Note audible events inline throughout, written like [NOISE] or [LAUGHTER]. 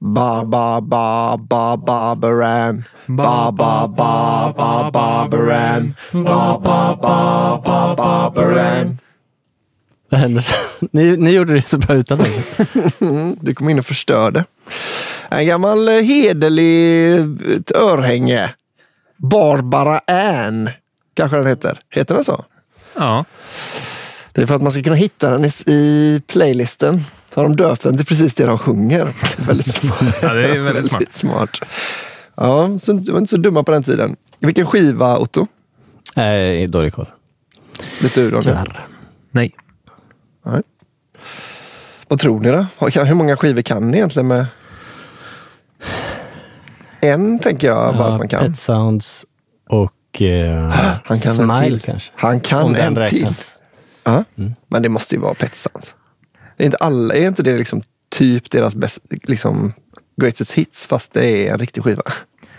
Ba ba ba ba Barbaran. Ba ba ba ba Barbaran. Ba ba ba ba Barbaran. Det händer. [LAUGHS] Ni, ni gjorde det så bra utan mig. [LAUGHS] Du kom in och förstörde. En gammal hederlig örhänge. Barbara Ann. Kanske den heter. Heter den så? Ja. Det är för att man ska kunna hitta den i, i playlisten. Så har de döpt den till precis det de sjunger. [LAUGHS] Väldigt smart. Ja, [LAUGHS] det är väldigt smart. smart. Ja, så du var inte så dumma på den tiden. Vilken skiva, Otto? Nej, dålig koll. Vet du Daniel? Tyvärr. Nej. Nej. Vad tror ni då? Hur många skivor kan ni egentligen med? En tänker jag bara att man kan. Pet Sounds och eh, [GASPS] Han kan en Smile till. kanske. Han kan Om en till. Ja. Men det måste ju vara Pet Sounds. Är inte, alla, är inte det liksom typ deras bäst, liksom greatest hits fast det är en riktig skiva?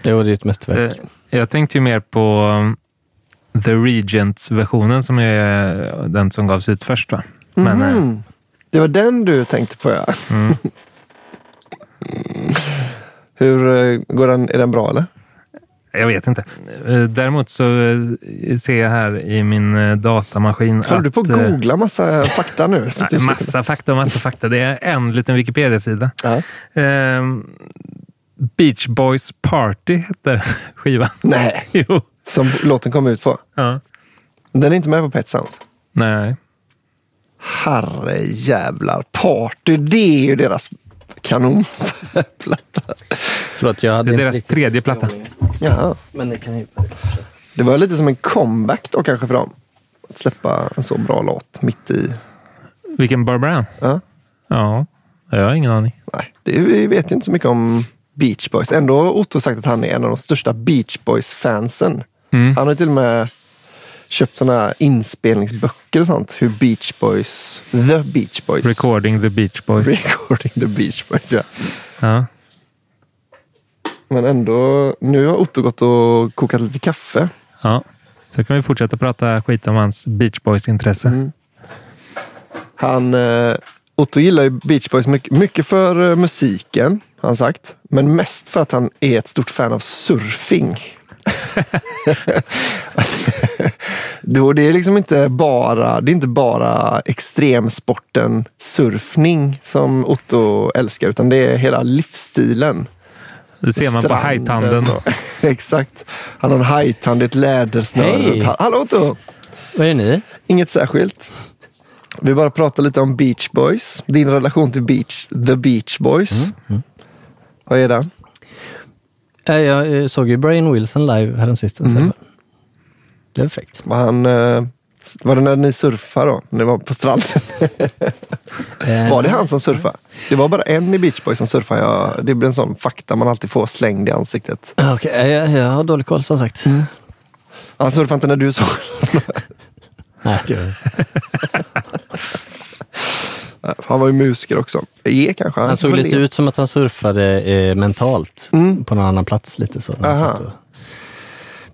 Jo, det är ett mästerverk. Så jag tänkte ju mer på um, The Regents-versionen som är den som gavs ut först. Va? Men, eh, Mhm. Det var den du tänkte på ja. Mm. [LAUGHS] Hur eh, går den? Är den bra eller? Jag vet inte. Eh, Däremot så eh, ser jag här i min eh, datamaskin Håller du på att googla massa fakta nu? [LAUGHS] Att nej, Massa fakta och massa fakta. Det är en liten Wikipedia-sida. Ja. Ehm, Beach Boys Party heter [LAUGHS] skivan. Nej, [LAUGHS] Jo. som låten kom ut på. Ja. Den är inte med på Pet Sounds. Nej. Herre jävlar. Party, det är ju deras kanonplatta. Förlåt, jag hade Det är deras riktigt tredje platta. Ja. Men det kan ju... Det var lite som en comeback då kanske för dem. Att släppa en så bra låt mitt i. Vilken Barbara? Ja. Ja, jag har ingen aning. Nej, det, vi vet ju inte så mycket om Beach Boys. Ändå har Otto sagt att han är en av de största Beach Boys-fansen. Mm. Han har till och med köpt sådana här inspelningsböcker och sånt. Hur Beach Boys, The Beach Boys. Recording the Beach Boys. [LAUGHS] Recording the Beach Boys, ja. Ja. Men ändå, nu har Otto gått och kokat lite kaffe. ja. Så kan vi fortsätta prata skit om hans Beach Boys-intresse. Mm. Han, eh, Otto gillar ju Beach Boys mycket, mycket för eh, musiken, har han sagt. Men mest för att han är ett stort fan av surfing. [LAUGHS] Då det är liksom inte bara, det är inte bara extremsporten surfning som Otto älskar, utan det är hela livsstilen. Det ser man på hajtanden. [LAUGHS] Exakt. Han har en hajtand, ett lädersnöre runt ha- Hallå Otto! Vad är ni? Inget särskilt. Vi bara pratar lite om Beach Boys. Din relation till Beach, The Beach Boys. Vad är den? Eh, Jag eh, såg ju Brian Wilson live häromsistens. Mhm. Det var fräckt. Var han, eh, Var det när ni surfade då? När ni var på stranden? var det han som surfade? Det var bara en i Beach Boys som surfade. Jag, det blir en sån fakta man alltid får slängd i ansiktet. Ja, Okej, jag, jag har dålig koll som sagt. Han surfade inte när du såg [LAUGHS] Nej, jag. Han var ju musiker också. E kanske? Han såg var lite ut som att han surfade eh, mentalt på någon annan plats. lite så. Han Aha.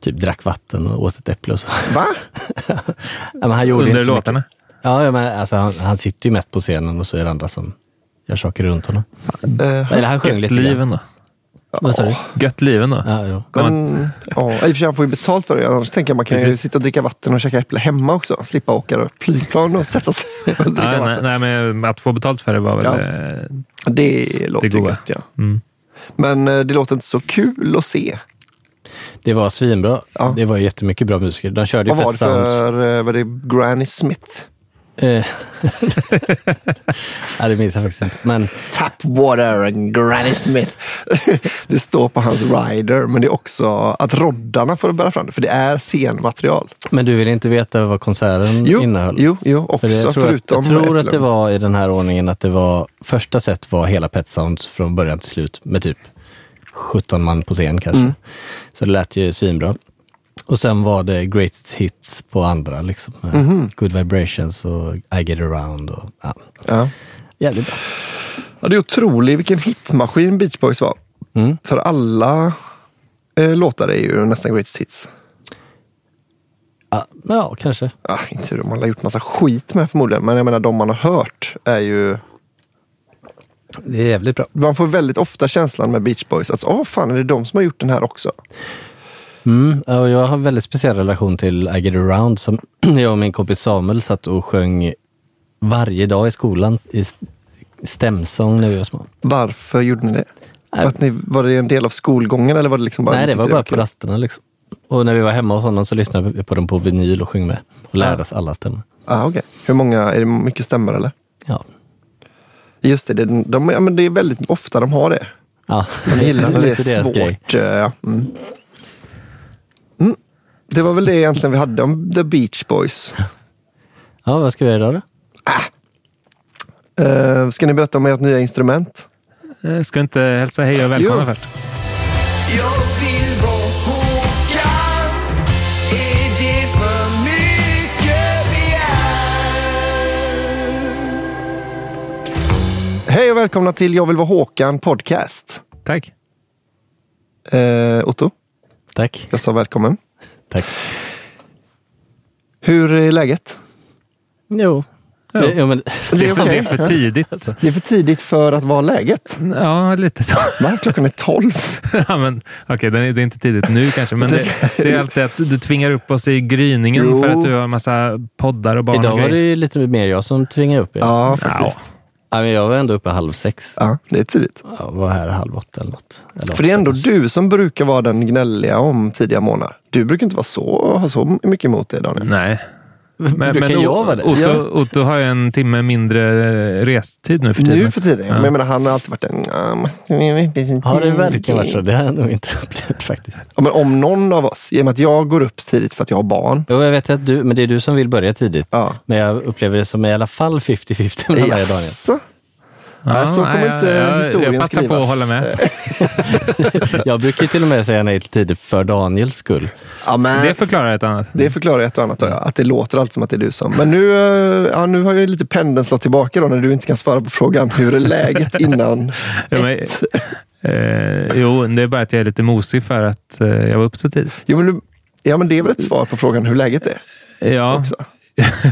Typ drack vatten och åt ett äpple och så. Va? [LAUGHS] ja, men han gjorde Under inte så låtarna. Mycket. Ja, ja, men alltså, han, han sitter ju mest på scenen och så är det andra som gör saker runt honom. Eh, Eller han sjöng lite liven då. Vad sa du? Gött liven då. Ja, jo. men, ja, I och för sig han får ju betalt för det. Annars tänker jag man kan ju sitta och dricka vatten och käka äpple hemma också. Slippa åka flygplan och sätta sig [LAUGHS] och dricka Nej, nej, vatten. nej, men att få betalt för det var väl... Ja. eh, Det låter goda. gött ja. Mm. Men eh, det låter inte så kul att se. Det var svinbra. Ja. Det var jättemycket bra musiker. De körde Vad var det för, eh, var det Granny Smith? Eh, [LAUGHS] ja, det minns jag faktiskt inte. Men Tapwater and Granny Smith. [LAUGHS] det står på hans rider, men det är också att roddarna får bära fram det, för det är scenmaterial. Men du vill inte veta vad konserten Jo, innehöll? jo, jo För också det, jag tror, förutom att, jag tror att det var i den här ordningen att det var första set var hela Pet Sounds från början till slut med typ 17 man på scen kanske. Mm. Så det lät ju svinbra. Och sen var det great hits på andra, liksom. med Mhm. Good Vibrations och I Get Around. Och, ja, Ja. jävligt bra. Ja, det är otroligt vilken hitmaskin Beach Boys var. Mm. För alla eh, låtar är ju nästan greatest hits. Ja, ja, kanske. Ah, inte de man har gjort massa skit med förmodligen, men jag menar de man har hört är ju... Det är jävligt bra. Man får väldigt ofta känslan med Beach Boys att åh fan, är det de som har gjort den här också? Mm, och jag har en väldigt speciell relation till I Get Around som [CLEARS THROAT] jag och min kompis Samuel satt och sjöng varje dag i skolan i st- stämsång när vi var små. Varför gjorde ni det? Nej. För att ni, var det en del av skolgången eller var det liksom bara Nej, det var bara på rasterna. Liksom. Och när vi var hemma hos honom så lyssnade vi på dem på vinyl och sjöng med. Och lärde oss alla stämmor. Ah, okay. Hur många, är det mycket stämmor eller? Ja. Just det, det, de, ja, men det är väldigt ofta de har det. ja. De gillar [LAUGHS] när det är svårt. eh. Mm. Mm. Det var väl det egentligen vi hade om The Beach Boys. [LAUGHS] Ja, vad ska vi göra idag då? Uh, ska ni berätta om ert nya instrument? Eh, Ska inte hälsa hej och välkomna Jo. först? Jag vill vara Håkan Hej och välkomna till Jag vill vara Håkan podcast. Tack. Uh, Otto, Tack. jag sa välkommen. Tack. Hur är läget? Jo. Jo. Det, jo men, Det är Det okej. är för tidigt. Det är för tidigt för att vara läget. Ja, lite så. Va? Klockan är tolv. [LAUGHS] Ja, men, Okej, det är det är inte tidigt nu kanske, men det, det är alltid att du tvingar upp oss i gryningen Jo. för att du har en massa poddar och barn idag och var det lite mer jag som tvingade upp er. Ja, faktiskt. Ja, men jag var ändå uppe halv sex. Ja, det är tidigt. Jag var här halv åtta eller något. Eller För det är ändå kanske. du som brukar vara den gnälliga om tidiga morgnar. Du brukar inte vara så, ha så mycket emot det, Daniel. Nej. Men, Brukar men jag vara det? Otto, Ja. Otto har ju en timme mindre restid nu för tiden. Nu för tiden, ja. men jag menar han har alltid varit en... "Ja, måste vi vara uppe i sin Har det tid?" verkligen varit så? Det har jag nog inte [LAUGHS] upplevt faktiskt. Ja, men om någon av oss, i och med att jag går upp tidigt för att jag har barn. Jo, jag vet att du, men det är du som vill börja tidigt. Ja. Men jag upplever det som i alla fall 50-50 mellan mig och Daniel. Ja, så kommer inte jag, historien Jag passar på skrivas. att hålla med. [LAUGHS] Jag brukar ju till och med säga nej till tidigt för Daniels skull. Ja, men Det förklarar ett annat. det förklarar ett och annat, ja. att det låter alltid som att det är du som. Men nu, eh, ja, nu har ju lite pendeln slått tillbaka då när du inte kan svara på frågan hur är läget [LAUGHS] innan Ja, men, ett. eh, jo, det är bara att jag är lite mosig för att eh, jag var upp så tidigt. Jo, men, du, ja, men det är väl ett svar på frågan hur läget är Ja. också.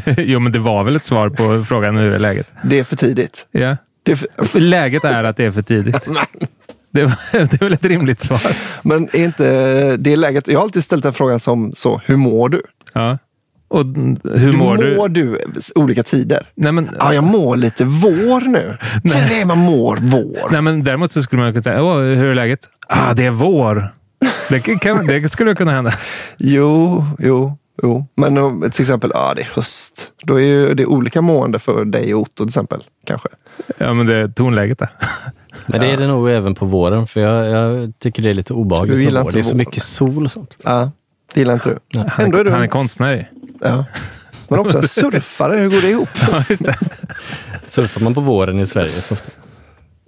[LAUGHS] jo, men det var väl ett svar på frågan hur är läget? Det är för tidigt. Ja. För, Läget är att det är för tidigt. [LAUGHS] [LAUGHS] Det, är väl ett rimligt svar. men är inte det läget? Jag har alltid ställt den frågan som så, hur mår du? Ja. Och hur mår du? Mår du olika tider? Nej, men, Ja, jag mår lite vår nu. [LAUGHS] Så det man mår vår. nej, men däremot så skulle man kunna säga, Åh, hur är läget? Ah, det är vår. Det, kan, det skulle kunna hända. Jo, jo, jo. Men om, till exempel, ja det är höst. Då är det olika mående för dig och Otto till exempel. Kanske. Ja, men det är tonläget där. [LAUGHS] Men det är det nog även på våren, för jag, jag tycker det är lite Du obehagligt gillar på vår. inte Det är så våren. mycket sol och sånt. Ja, det gillar inte du. Han, Ändå är du han är en- konstnär. Ja. Men också en surfare, hur går det ihop? [LAUGHS] Ja, just det. [LAUGHS] Surfar man på våren i Sverige så ofta?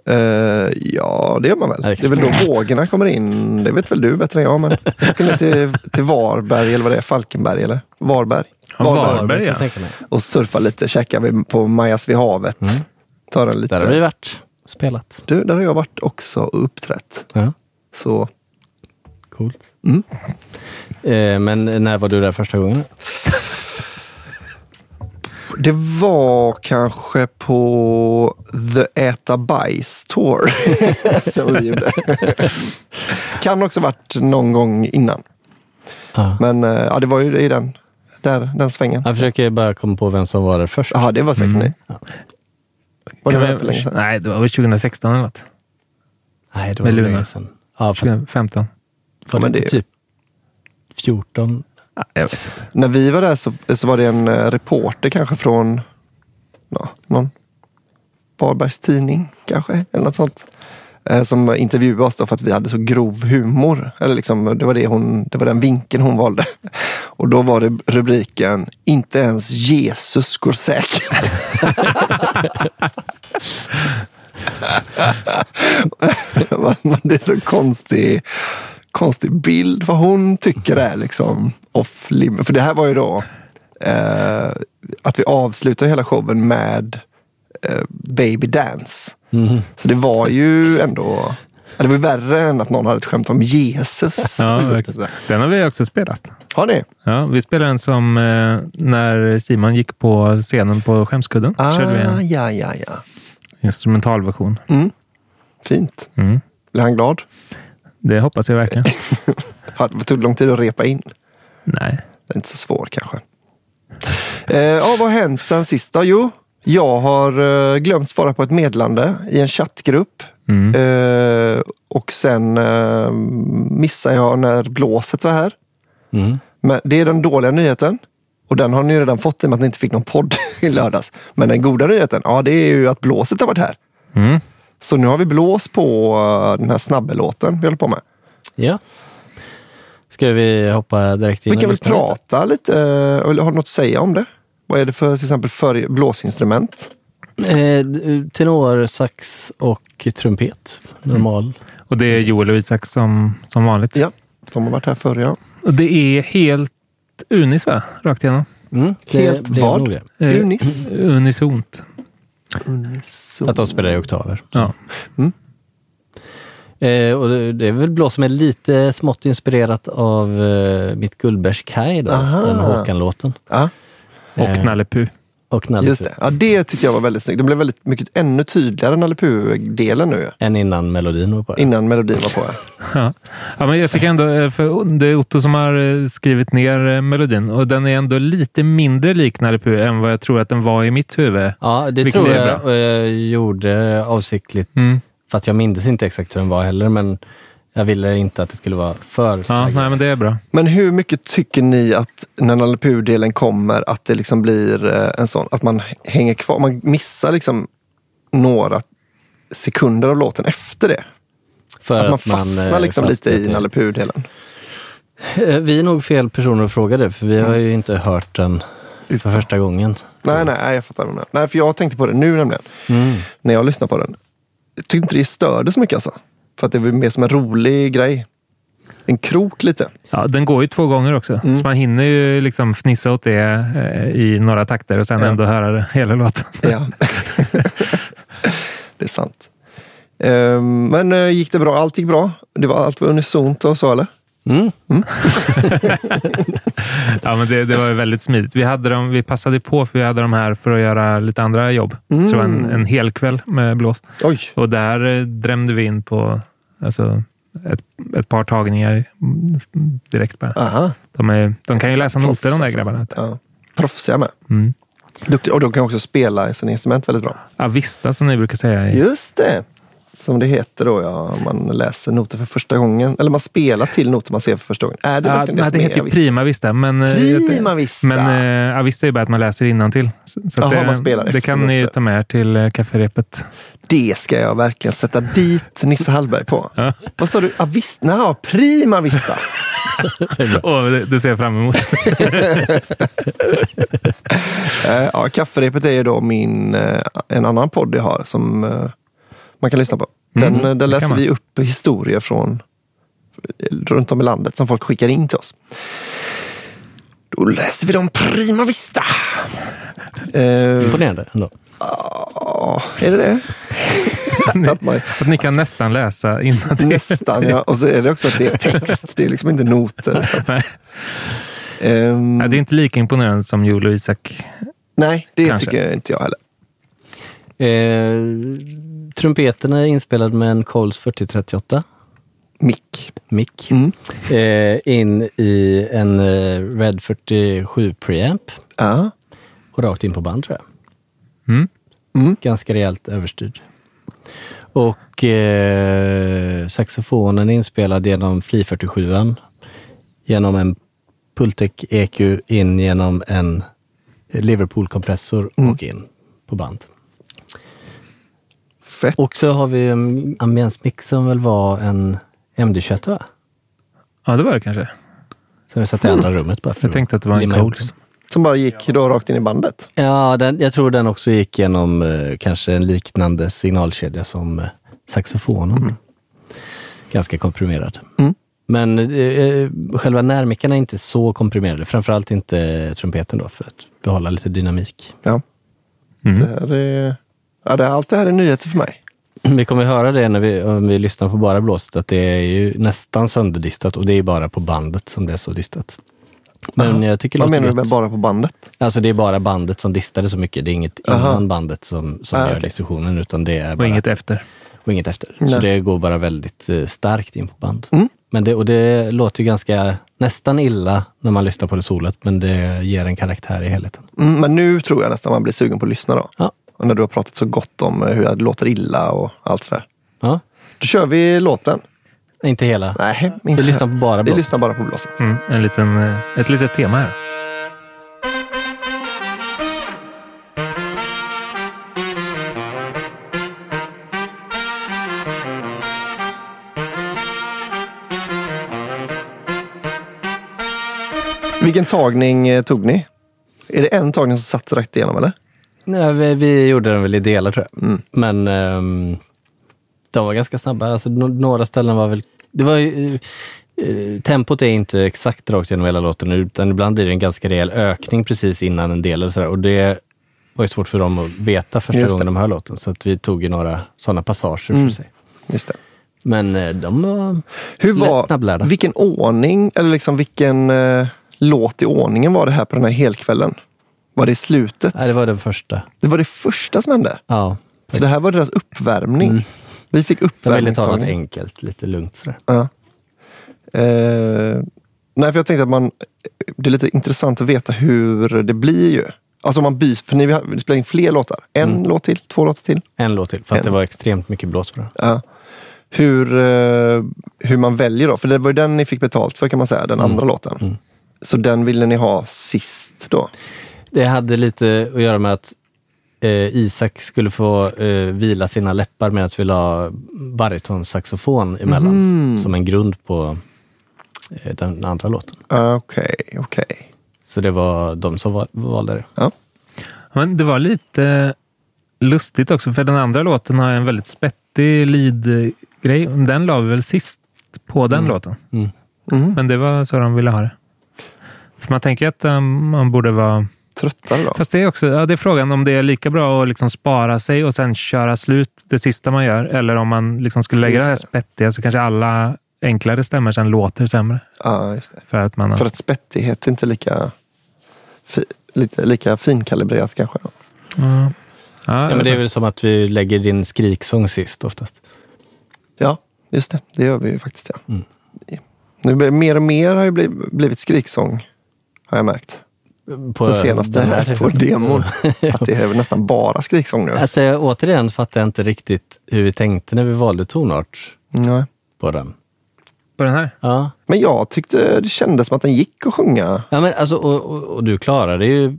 Eh, ja, det gör man väl. Nej, Det är väl då vågorna kommer in. Det vet väl du bättre än jag. Men åker ner till, till Varberg, eller vad det är, Falkenberg eller Varberg. Ja, Varberg, ja. kan jag tänka mig. Och surfar lite, käkar vi på Majas vid havet. Tar en lite. Där har vi varit spelat. Du, där har jag varit också och uppträtt. Ja, Så coolt. Mm. Eh, men när var du där första gången? det var kanske på The Äta Bajs Tour. [LAUGHS] som vi gjorde. kan också varit någon gång innan. Ja. Men eh, ja, det var ju i den, där, den svängen. Jag försöker bara komma på vem som var där först. Ja, det var säkert ni. Var det vi- för länge sedan? Nej, det var väl 2016 eller något. Nej, det var Med länge Luna. sedan. Ja, för, 2015. var men det typ 14? Ja, jag vet. inte. När vi var där så, så var det en eh, reporter kanske från ja, någon Varbergs tidning kanske, eller något sånt. Eh, som intervjuade oss då för att vi hade så grov humor. Eller liksom, det, var det, hon, det var den vinkeln hon valde. [LAUGHS] Och då var det rubriken Inte ens Jesus går säkert. [LAUGHS] Det är så konstig, konstig bild vad hon tycker är liksom off limit. För det här var ju då eh, att vi avslutar hela showen med eh, Baby Dance. Så det var ju ändå, det var värre än att någon hade ett skämt om Jesus. Ja. [LAUGHS] Den har vi också spelat. Har ni? Ja, vi spelade den som eh, när Simon gick på scenen på Skämskudden. Ah, körde vi en ja, ja, ja. instrumentalversion. Fint. Mm. Blir han glad? Det hoppas jag verkligen. [LAUGHS] Det tog lång tid att repa in. Nej. Det är inte så svår kanske. Eh, ja, vad har hänt sen sist då? Jo, jag har eh, glömt svara på ett meddelande i en chattgrupp. Mm. Eh, och sen eh, missade jag när blåset var här. Mm. Men det är den dåliga nyheten. Och den har ni redan fått i och med att ni inte fick någon podd [LAUGHS] i lördags. Men den goda nyheten, ja det är ju att blåset har varit här. Mm. Så nu har vi blås på eh, den här snabbelåten vi håller på med. Ja. Ska vi hoppa direkt in Vi kan väl prata lite, eh, eller har du något att säga om det? Vad är det för till exempel för blåsinstrument? Eh, d- tenor, sax och trumpet. Normal. Och det är Joel och Isak som, som vanligt. Ja, de har varit här förr ja. Och det är helt unis va? Rakt igenom. Mm, det Helt vad? Eh, Unis? Unisont. Unison. Att de spelar i oktaver. Ja. Eh, och det, det är väl blås som är lite smått inspirerat av eh, Mitt Gullbergs Kaj, då, Aha. den Håkan-låten. Ja, Och Eh, Nalle Puh. Och Nalle just det. Ja, det tycker jag var väldigt snyggt. Det blev väldigt mycket ännu tydligare Nalle Puh-delen nu. Än innan melodin var på. Innan melodin var på. [LAUGHS] Ja. ja, men jag tycker ändå, eh, för det är Otto som har eh, skrivit ner eh, melodin och den är ändå lite mindre lik Nalle Puh än vad jag tror att den var i mitt huvud. Ja, det tror jag jag gjorde avsiktligt. Mm. För att jag minns inte exakt hur den var heller, men jag ville inte att det skulle vara för Ja, nej, men det är bra. Men hur mycket tycker ni att när Nalle Puh-delen kommer att det liksom blir eh, en sån, att man hänger kvar, man missar liksom några sekunder av låten efter det? För Att man fastnar eh, liksom lite i Nalle Puh-delen? Eh, Vi är nog fel personer att fråga det, för vi har ju inte hört den för första gången. Nej, nej, jag fattar. Nej, för jag tänkte på det nu nämligen. Mm. När jag lyssnade på den. Jag tyckte inte det störde så mycket alltså. För att det var mer som en rolig grej. En krok lite. Ja, den går ju två gånger också, Mm. så man hinner ju liksom fnissa åt det eh, i några takter och sen Ja. ändå höra det, hela låten. Ja. [LAUGHS] det är sant. Ehm, men eh, gick det bra? Allt gick bra? Det var allt var unisont och så eller? Mm. [LAUGHS] Ja, men det, det var ju väldigt smidigt. Vi, hade dem, vi passade på för vi hade dem här för att göra lite andra jobb. Så det var en, en hel kväll med blås. Oj. Och där eh, drämde vi in på alltså, ett, ett par tagningar mm, direkt bara. Aha. De, är, de kan ju läsa noter de där alltså. grabbarna. Ja. Proffsiga med. Mm. Duktiga. Och de kan också spela sina instrument väldigt bra. Avista som ni brukar säga. Just det. Som det heter då, ja. Man läser noter för första gången. Eller man spelar till noter man ser för första gången. Är det Ja, verkligen nej, det det heter ju? Prima Vista. Men, eh, Prima Vista. Men eh, Avista är ju bara att man läser innantill. Så, så Jaha, det, man spelar det kan ni ta med er till eh, kafferepet. Det ska jag verkligen sätta dit Nisse Hallberg på. Ja. Vad sa du? Avista? Nej, Prima Vista. [LAUGHS] Åh, det, det ser jag fram emot. [LAUGHS] Eh, ja, kafferepet är ju då min, en annan podd jag har som man kan lyssna på. Den, Mm, det där läser vi upp historier från runt om i landet som folk skickar in till oss. Då läser vi dem prima vista. Eh, Imponerande ändå. ja, är det det? [LAUGHS] att man, Att ni kan nästan läsa innan nästan, ja. Och så är det också att det är text. Det är liksom inte noter. [LAUGHS] Nej. Ja, det är inte lika imponerande som Joel och Isak. nej, det Kanske. tycker inte jag heller. Eh, trumpeterna är inspelade med en Coles 4038 Mick. mick. Mm. Eh, in i en eh, Red 47 preamp Ja. och rakt in på band tror jag. Mm. Ganska rejält överstyrd. Och eh, saxofonen är inspelad genom Fli 47 genom en Pultec EQ in genom en Liverpool-kompressor och in på band. Fett. Och så har vi en ambiensmix som väl var en MD-21 va? Ja, det var det kanske. Som vi satte i andra rummet bara. för Jag tänkte att det var en Coles. Som bara gick då rakt in i bandet. Ja, den, jag tror den också gick genom eh, kanske en liknande signalkedja som eh, saxofonen. Ganska komprimerad. Mm. Men eh, själva närmickarna är inte så komprimerade. Framförallt inte trumpeten då, för att behålla lite dynamik. Ja. Mm. Det här är, ja, det, allt det här är nyheter för mig. Vi kommer höra det när vi, om vi lyssnar på bara blåset, att det är ju nästan sönderdistat och det är bara på bandet som det är så distat. Men jag tycker Vad menar du med bara på bandet? Alltså det är bara bandet som distade så mycket. Det är inget Aha. innan bandet som, som Ah, gör okej. diskussionen, utan det är Och bara, inget efter. och inget efter. Nej. Så det går bara väldigt eh, starkt in på band. Mm. Men det, och det låter ju ganska, nästan illa när man lyssnar på det solet, men det ger en karaktär i helheten. Mm, men nu tror jag nästan man blir sugen på att lyssna då. Ja. Och när du har pratat så gott om eh, hur det låter illa och allt sådär. Ja, Då kör vi låten. inte hela. Nej, Vi inte. lyssnar på bara Vi lyssnar bara på blåset. Mm. En liten, eh, ett litet tema här. Vilken tagning eh, tog ni? Är det en tagning som satt direkt igenom eller? Nej, vi, vi gjorde den väl i delar tror jag. Mm. Men ehm, de var ganska snabba. Alltså, no- några ställen var väl... Det var ju, eh, tempot är inte exakt rakt genom hela låten, utan ibland blir det en ganska rejäl ökning precis innan en del. Och, så där. och det var ju svårt för dem att veta första gången de hör låten. Så att vi tog ju några sådana passager Mm. för sig. Just det. Men eh, de var Hur var, snabblärda. vilken ordning, eller liksom vilken eh, låt i ordningen var det här på den här helkvällen? Var det slutet? Nej, det var den första. det var det första som hände? Ja, Så det här var deras uppvärmning? Mm. Vi fick jag ville ta något uppvärmningstagning. enkelt, lite lugnt sådär. Ja. Eh, nej, för jag tänkte att man, det är lite intressant att veta hur det blir ju. Alltså om man byter, för ni spelar in fler låtar. En Mm. låt till, två låtar till. En låt till, för att En. det var extremt mycket blås på den. Ja. Hur, eh, hur man väljer då, för det var ju den ni fick betalt för kan man säga, den andra låten. Mm. Så den ville ni ha sist då? Det hade lite att göra med att eh, Isak skulle få eh, vila sina läppar med att vi la baritonsaxofon emellan Mhm. som en grund på eh, den andra låten. Ah, Okej, okej. Så det var de som val- valde det. Ja. Men det var lite lustigt också, för den andra låten har en väldigt spettig lead-grej. Den la vi väl sist på den låten. Mm. Mhm. Men det var så de ville ha det. För man tänker att um, man borde vara... Tröttare då? Fast det är också ja, det är frågan om det är lika bra att liksom spara sig och sen köra slut det sista man gör. Eller om man liksom skulle lägga Just det här spettiga så kanske alla enklare stämmer sen låter sämre. Ja, just det. För att man har... För att spettighet är inte lika, fi, lite, lika finkalibrerat kanske. Då. ja. Ja, Ja, men det är väl som att vi lägger din skriksång sist oftast. Ja, just det. Det gör vi ju faktiskt. Ja. Mm. Nu blir, mer och mer har ju blivit, blivit skriksång, har jag märkt. På Den senaste den här på demon. [LAUGHS] Att det är nästan bara skriksång nu. Alltså, jag, återigen fattar jag inte riktigt hur vi tänkte när vi valde tonart Nej. på den. På den här? Ja, Men jag tyckte det kändes som att den gick att sjunga. Ja, men alltså, och, och, och du klarar det ju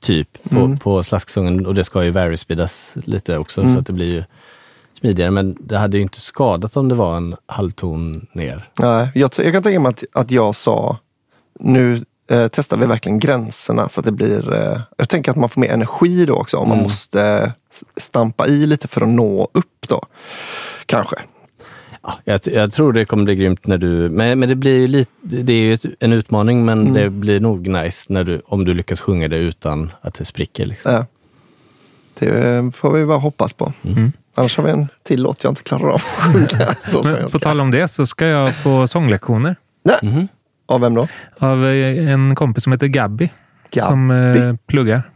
typ på, Mm. på slasksången och det ska ju vary speedas lite också Mm. så att det blir ju smidigare. Men det hade ju inte skadat om det var en halvton ner. Nej, jag, jag kan tänka mig att, att jag sa, nu eh, testar vi verkligen gränserna så att det blir... Eh, jag tänker att man får mer energi då också om man måste eh, stampa i lite för att nå upp då. Kanske. Ja, jag, jag tror det kommer bli grymt när du... Men, men det blir ju lite... Det är ju ett, en utmaning, men det blir nog nice när du, om du lyckas sjunga det utan att det spricker. Liksom. Ja. Det får vi bara hoppas på. Annars har vi en till låt jag inte klarar av att sjunga. [LAUGHS] På tal om det så ska jag få sånglektioner Nej. Av vem då? av eh, en kompis som heter Gabby. Gabby. Som eh, pluggar.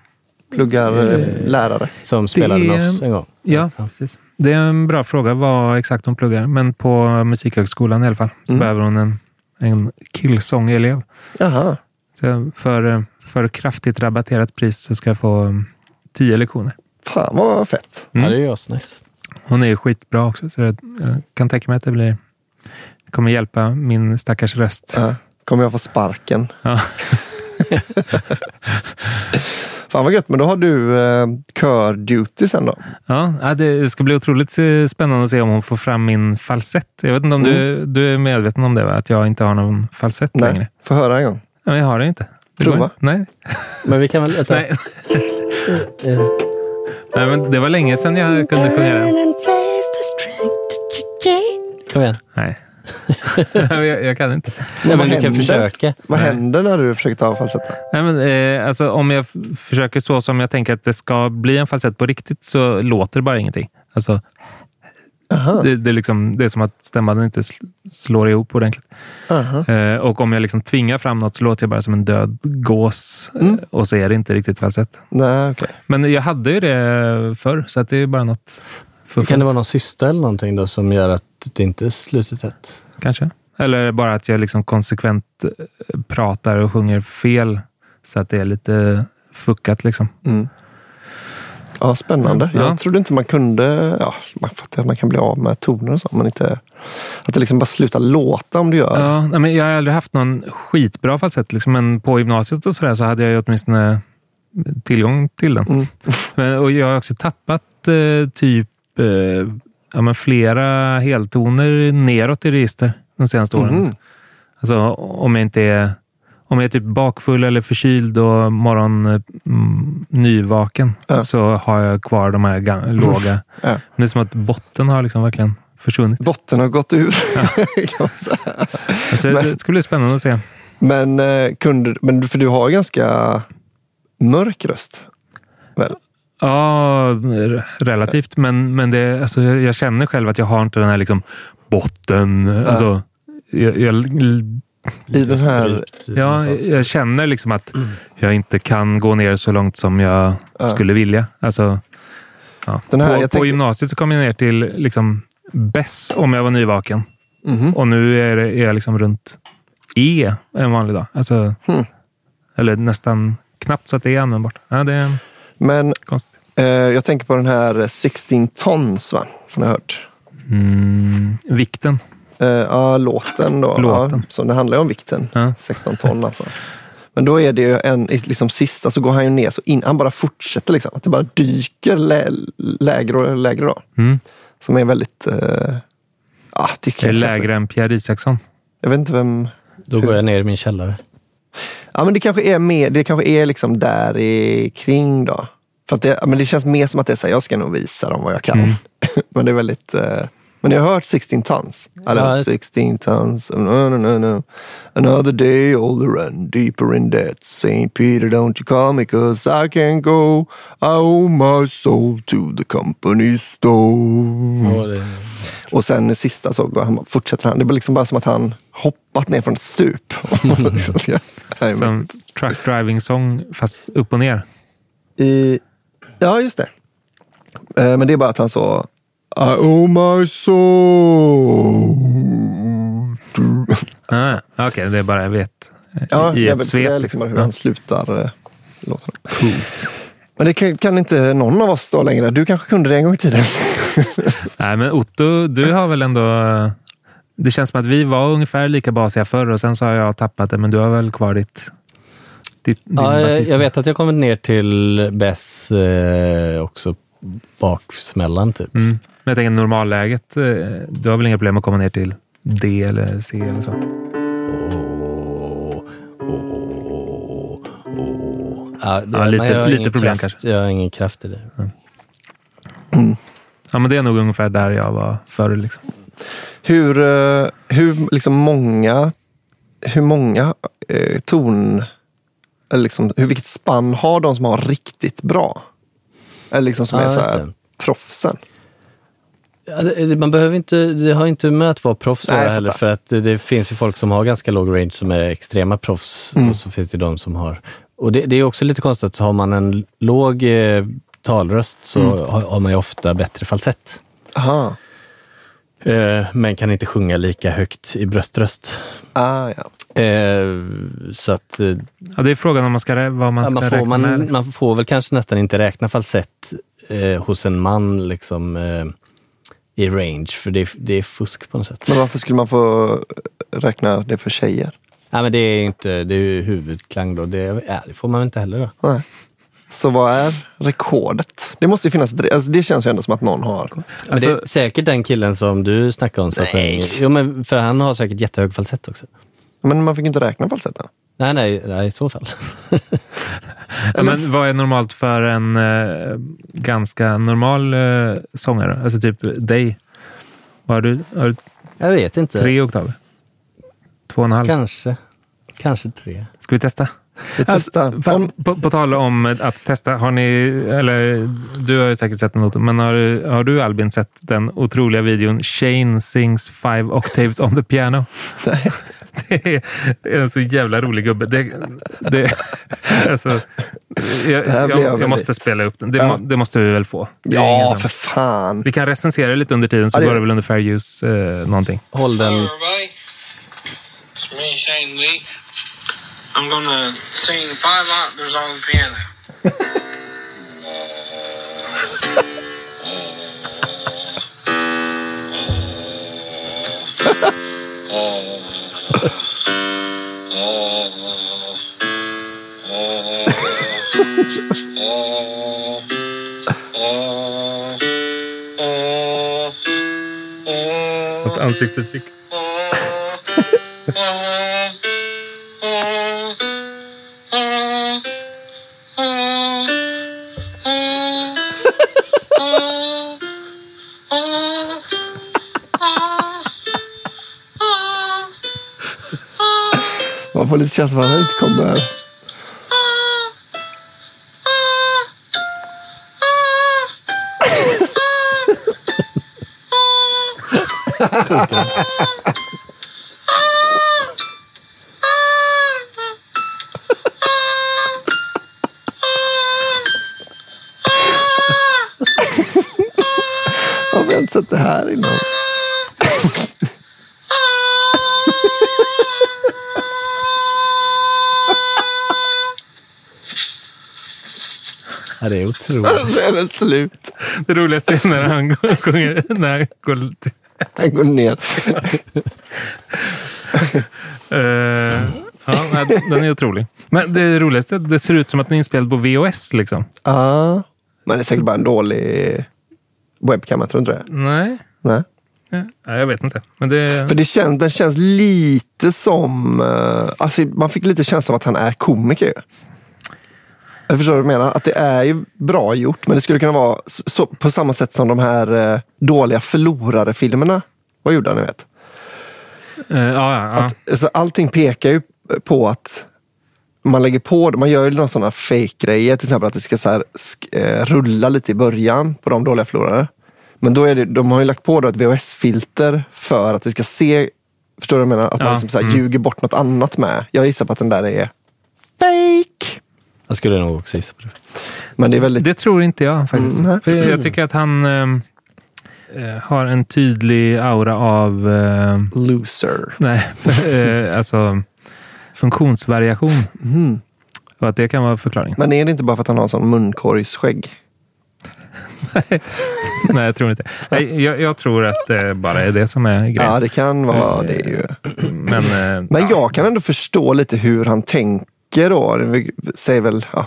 Pluggar eh, lärare. Som spelade med är- oss en gång. Ja, precis. Det är en bra fråga vad exakt hon pluggar. Men på Musikhögskolan i alla fall så Mm. behöver hon en, en killsångelev. Jaha. Så jag- för, eh, för kraftigt rabatterat pris så ska jag få eh, tio lektioner. Fan vad fett. Ja, det är ju asnice. Hon är ju skitbra också, så jag kan tänka mig att det blir det kommer hjälpa min stackars röst. Ja. Kommer jag få sparken? Ja. [LAUGHS] Fan vad gött, men då har du eh, kör-duty sen då? Ja, det ska bli otroligt eh, spännande att se om hon får fram min falsett. Jag vet inte om du, du är medveten om det, va? att jag inte har någon falsett Nej, längre. få höra en gång. Ja, men jag har det inte. Det Prova. går- Nej. [LAUGHS] Men vi kan väl... Vänta. Nej. [LAUGHS] Nej, men det var länge sedan jag kunde sjunga den. Kom igen. Nej. [LAUGHS] jag, jag kan inte. Nej, men vi kan försöka. Vad händer när du försöker ta falsetten? Nej, men, eh, alltså, om jag försöker så som jag tänker att det ska bli en falsett på riktigt så låter det bara ingenting. Alltså, Aha. det, det, är liksom, det är som att stämman inte sl- slår ihop ordentligt. Aha. Eh, och om jag liksom tvingar fram något så låter jag bara som en död gås eh, Mm. och så är det inte riktigt falsett. Nej, okej. Men jag hade ju det förr, så att det är bara något Kan det vara någon syster eller någonting då som gör att det inte är slutet rätt? kanske. Eller bara att jag liksom konsekvent eh, pratar och sjunger fel så att det är lite fuckat. Liksom. Mm. Ja, spännande. Ja. Jag trodde inte man kunde... Ja, man fattar att man kan bli av med toner och så, men inte... Att det liksom bara slutar låta om du gör... Ja, nej, men jag har aldrig haft någon skitbra falsett, liksom, men på gymnasiet och så, där, så hade jag ju åtminstone tillgång till den. Mm. [LAUGHS] Men, och jag har också tappat eh, typ eh, ja, men flera heltoner neråt i register de senaste åren. Mhm. Alltså, om jag inte är om jag är typ bakfull eller förkyld och morgon mm, nyvaken Ja. så har jag kvar de här ga- låga. Ja. Men det är som att botten har liksom verkligen försvunnit. Botten har gått ur. [LAUGHS] säga. Alltså, Men- det skulle bli spännande att se. men, eh, kunde, men för du har ganska mörk röst. Väl? Ja, relativt. Men, men det, alltså, jag, känner själv att jag har inte den här liksom, botten. Alltså, jag, jag, I den här... ja, jag känner liksom att jag inte kan gå ner så långt som jag Ja. skulle vilja. Alltså, ja. Den här, på, jag på tänker- gymnasiet så kom jag ner till liksom, bäst om jag var nyvaken. Mhm. Och nu är, det, är jag liksom runt E en vanlig dag. Alltså, Hmm. Eller nästan knappt så att det är användbart. Ja, det är Men eh, jag tänker på den här 16 tons, va? Som jag har hört. Mm, vikten. Eh, ja, låten då. Låten. Ja, så det handlar ju om vikten. Ja. 16 ton alltså. Men då är det ju en, liksom sista så går han ju ner så in, han bara fortsätter liksom. Att det bara dyker lä, lägre och lägre då. Mm. Som är väldigt... Eh, ah, det är jag- lägre än Pierre Isaksson. Jag vet inte vem... Då går jag ner i min källare. Ja, men det kanske är mer, det kanske är liksom där i kring då. För att det, men det känns mer som att det är så här, jag ska nog visa dem vad jag kan. Mm. [LAUGHS] men det är väldigt... Eh, men jag har hört 16 tons. Eller Ja, det- 16 tons. No, no, no, no. Another day older and deeper in debt. Saint Peter don't you call me cause I can't go. I owe my soul to the company store. Och det, Och sen i sista så går han, fortsätter han. Det blir liksom bara som att han hoppat ner från ett stup. [LAUGHS] Som truck driving song fast upp och ner. I, ja, just det. Eh, men det är bara att han så... I owe my soul. to-" Ah, Okej, det är bara jag vet. Ja, I jag ett svep. Det är liksom hur Ja. han slutar eh, låten. Men det kan, kan inte någon av oss då längre. Du kanske kunde det en gång i tiden. [LAUGHS] Nej, men Otto, du har väl ändå... Det känns som att vi var ungefär lika basiga förr och sen så har jag tappat det, men du har väl kvar ditt... ditt din ja, jag, basism. jag vet att jag kommit ner till Bess eh, också baksmällan typ. Mm. Jag tänker normalläget, eh, du har väl inga problem att komma ner till D eller C eller så? Ja, det, Ja, lite- men jag har lite ingen problem kraft, kanske. Jag har ingen kraft i det. Ja, men det är nog ungefär där jag var förr. Liksom. Hur, eh, hur liksom många, hur många eh, ton, eller liksom, hur, vilket spann har de som har riktigt bra? Eller liksom som Ja, är så här, proffsen. Man behöver inte, det har inte med att vara proffs att Nej, heller. För att det, det finns ju folk som har ganska låg range som är extrema proffs. Mm. Och så finns det de som har... Och det, det är också lite konstigt, att har man en låg eh, talröst så Mm. har, har man ju ofta bättre falsett. Aha. Eh, men kan inte sjunga lika högt i bröströst. Ah, ja. Eh, så att eh, Ja, det är frågan om man ska, vad man ska man, räkna får, med. man, Liksom. man får väl kanske nästan inte räkna falsett eh, hos en man liksom, eh, i range, för det, är- det är fusk på något sätt. Men varför skulle man få räkna det för tjejer? Nej, men det är inte, det är ju huvudklang då. Det, ja, det får man inte heller då. Nej. Så vad är rekordet? Det måste ju finnas, alltså det känns ju ändå som att någon har. Men Alltså- det är säkert den killen som du snackade om. Så att Nej. den, jo, men för han har säkert jättehög falsett också. Men man fick inte räkna falsetten. Nej, nej, nej i så fall. [LAUGHS] Men vad är normalt för en eh, ganska normal eh, sångare? Alltså typ dig. Vad Har du, har du Jag vet inte. tre oktaver? Två och en halv? Kanske. Kanske tre. Ska vi testa? Vi testar. Alltså, Om, på, på tal om att testa, har ni, eller du har ju säkert sett den, men har, du- har du Albin sett den otroliga videon Shane sings five octaves on the piano? nej. [LAUGHS] Det är en så jävla rolig gubbe. Det, det, alltså, jag, jag, jag jag måste spela upp den. Det, Ja. det måste vi väl få? Ja, för fan. Vi kan recensera lite under tiden, så Ja, går det väl under fair use eh, någonting. Håll den. Hello, me, Shane Lee. I'm gonna sing five octaves on the piano. [LAUGHS] Hans ansiktsuttryck. [LAUGHS] Man får lite känsla av att han inte kommer... Varför [LAUGHS] har jag inte sett det här innan? Ja, det är otroligt. Så är det slut. Det roligaste är när han sjunger, när han går Han går ner. Eh, ja, den är otrolig. Men det roligaste är att det ser ut som att den är inspelad på VHS. Liksom. Ja. Men det är säkert bara en dålig webcam, jag tror inte det. Nej, Nej. ja, jag vet inte. Men det, För det känns, den känns lite som... eh, alltså man fick lite känsla av att han är komiker. Jag förstår vad du menar. Att det är ju bra gjort, men det skulle kunna vara så, på samma sätt som de här eh, dåliga förlorare-filmerna. Vad gjorde han, ni vet? eh, ja, ja, ja. Alltså, allting pekar ju på att man lägger på, man gör ju några sådana fake-grejer, till exempel att det ska så här, eh, rulla lite i början på de dåliga förlorare. Men då är det, de har ju lagt på då ett VHS-filter för att det ska se, förstår du vad jag menar? Att man Ja, liksom så här mm. ljuger bort något annat med. Jag gissar på att den där är fake. Jag skulle nog också gissa på det. Men det är väldigt... Det tror inte jag faktiskt. Mm. För jag tycker att han eh, har en tydlig aura av eh, Loser. nej, [LAUGHS] eh, alltså, funktionsvariation. Mm. Och att det kan vara förklaringen. Men är det inte bara för att han har en sån munkorgsskägg? [LAUGHS] Nej, jag tror inte. Nej, jag, jag tror att det bara är det som är grejen. Ja, det kan vara det ju. Men, eh, Men ja. jag kan ändå förstå lite hur han tänker då. Det säger väl, ja,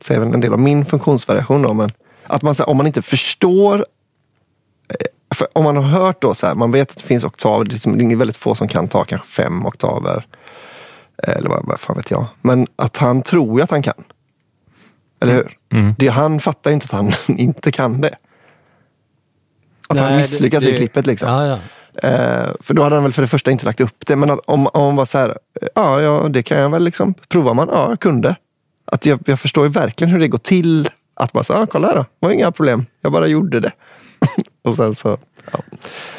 säger väl en del av min funktionsvariation då. Men att man, om man inte förstår för om man har hört då så här, man vet att det finns oktaver, det är, det väldigt få som kan ta kanske fem oktaver. Eller vad, vad fan vet jag. Men att han tror ju att han kan. Eller hur? Mm. Det, han fattar ju inte att han [LAUGHS] inte kan det. Att han Nej, misslyckas det- i klippet liksom. Ja, ja. Eh, för då hade han väl för det första inte lagt upp det. Men att, om, om man var så här, ja, ja det kan jag väl liksom. Provar man? Ja, jag kunde. Att jag, jag förstår ju verkligen hur det går till. Att bara så, ah, kolla här då, det var inga problem. Jag bara gjorde det. [LAUGHS] och sen så, ja.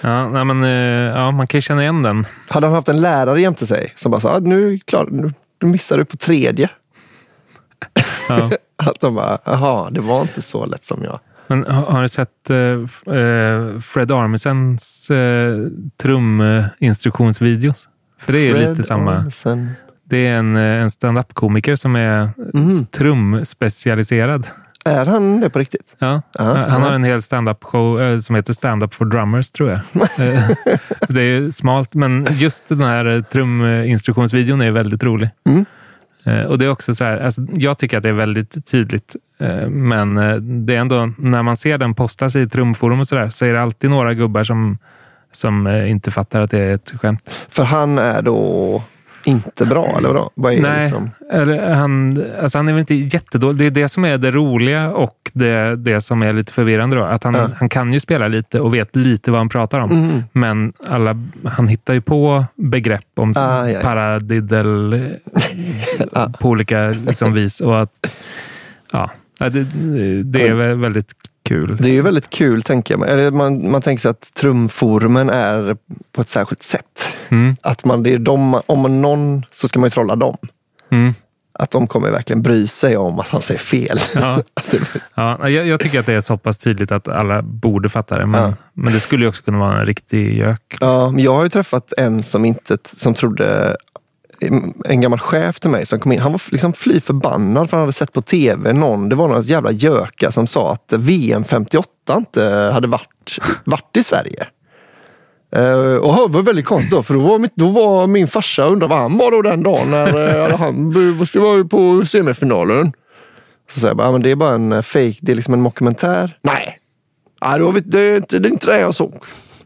Ja, nej, men, eh, ja, man kan ju känna igen den. Hade han haft en lärare jämte sig som bara sa, nu, klar, nu, nu missar du på tredje. Ja. [LAUGHS] Att de bara, jaha, det var inte så lätt som jag. Men har, du sett eh, eh, Fred Armisens eh, truminstruktionsvideos? För det är Fred lite samma. Armisen. Det är en, eh, en stand-up-komiker som är Mhm. trumspecialiserad. Är han det på riktigt? Ja. Ja, Han har en hel stand-up-show som heter Stand-up for drummers, tror jag. [LAUGHS] Det är smalt, men just den här truminstruktionsvideon är väldigt rolig. Mm. Eh, och det är också så här, alltså, jag tycker att det är väldigt tydligt, eh, men eh, det är ändå, när man ser den postas i trumforum och så där, så är det alltid några gubbar som, som inte fattar att det är ett skämt. För han är då inte bra, eller vadå? Vad är det Nej, liksom? eller han, alltså han är väl inte jättedålig. Det är det som är det roliga och det, det som är lite förvirrande. Då. Att han, Ja. han kan ju spela lite och vet lite vad han pratar om. Mm. Men alla, han hittar ju på begrepp om Ah, ja, ja. paradiddle eh, [LAUGHS] på olika liksom, vis. Och att, ja, det, det är väl väldigt kul. Det är ju väldigt kul, tänker jag. Eller man, man tänker sig att trumforumen är på ett särskilt sätt. Mm, Att man, det är de, om man någon så ska man ju trolla dem. mm. Att de kommer verkligen bry sig om att han säger fel. Ja. [LAUGHS] Ja, jag, jag tycker att det är så pass tydligt att alla borde fatta det. Men, Ja. men det skulle ju också kunna vara en riktig gök. Ja, men jag har ju träffat en som inte som trodde en gammal chef till mig som kom in. Han var liksom fly förbannad för han hade sett på tv någon, det var några jävla göka som sa att VM 58 inte hade varit, varit i Sverige. Uh, och det var väldigt konstigt då, för då var, mitt, då var min farsa och undrade vad han var då den dagen när [LAUGHS] uh, han skulle vara på semifinalen. Så säger jag bara, men det är bara en fake, det är liksom en dokumentär. Nej, Nej, det, var, det, är inte, det är inte det jag såg.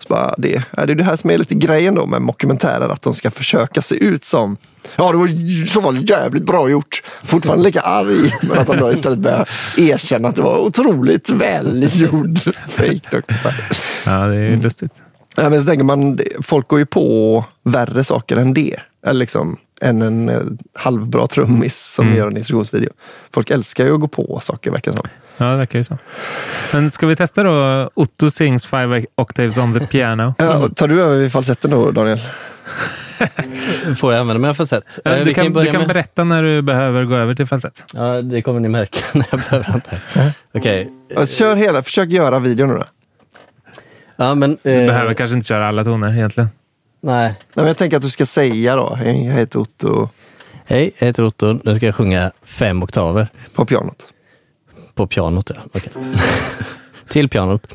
Bara, det, ja, det är det här som är lite grejen då med mockumentärer, att de ska försöka se ut som Ja, det var så fall jävligt bra gjort. Fortfarande lika arg, men att han då istället börjar erkänna att det var otroligt välgjord fake dokumentär. Ja, det är lustigt. Ja, men så tänker man, folk går ju på värre saker än det. Eller liksom, än en eh, halvbra trummis som gör en instruktionsvideo. Folk älskar ju att gå på saker, verkar det som. Ja, det verkar ju så. Men ska vi testa då Otto sings five octaves on the piano? Ja, tar du över vid falsetten då, Daniel? [LAUGHS] Får jag använda mig av falsett? Eh, du kan, du kan berätta när du behöver gå över till falsett. Ja, det kommer ni märka [LAUGHS] när jag behöver jag. Okej. Ja, Kör hela, försök göra videon nu då. Ja, men... Du eh, behöver kanske inte köra alla toner egentligen. Nej. Nej, men jag tänker att du ska säga då, hej, jag heter Otto Hej, jag heter Otto. Nu ska jag sjunga fem oktaver på pianot. på pianot. Ja. Okej. [LAUGHS] Till pianot.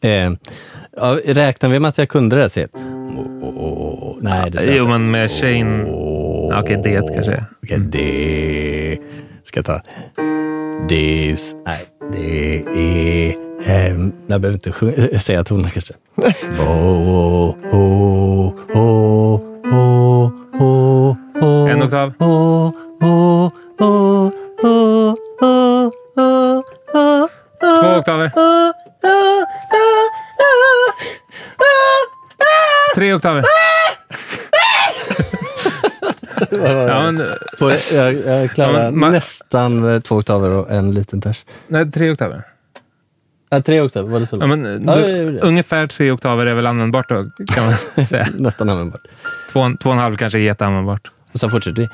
Eh, ja, räknar vi med att jag kunde det? Så oh, nej, det jag Jo, men med Shane... Okej, det kanske är. Okej, det ska jag ta. This. Nej, det är... ehm, jag behöver inte sjunga, säga tonerna kanske. Oh, oh, oh, oh, oh, oh, En oktav. oh, oh, oh, oh, oh, oh, oh, Två oktaver. Tre oktaver. Ja, men, Får jag, jag, klarar Ja, men nästan eh, två oktaver och en liten ters. nej, tre oktaver. Ja, tre oktaver, var det så? Ja, men, Ja, du, det. ungefär tre oktaver är väl användbart då, kan man [LAUGHS] säga. Nästan användbart. Två, två och en halv kanske är jätteanvändbart. Och sen fortsätter vi.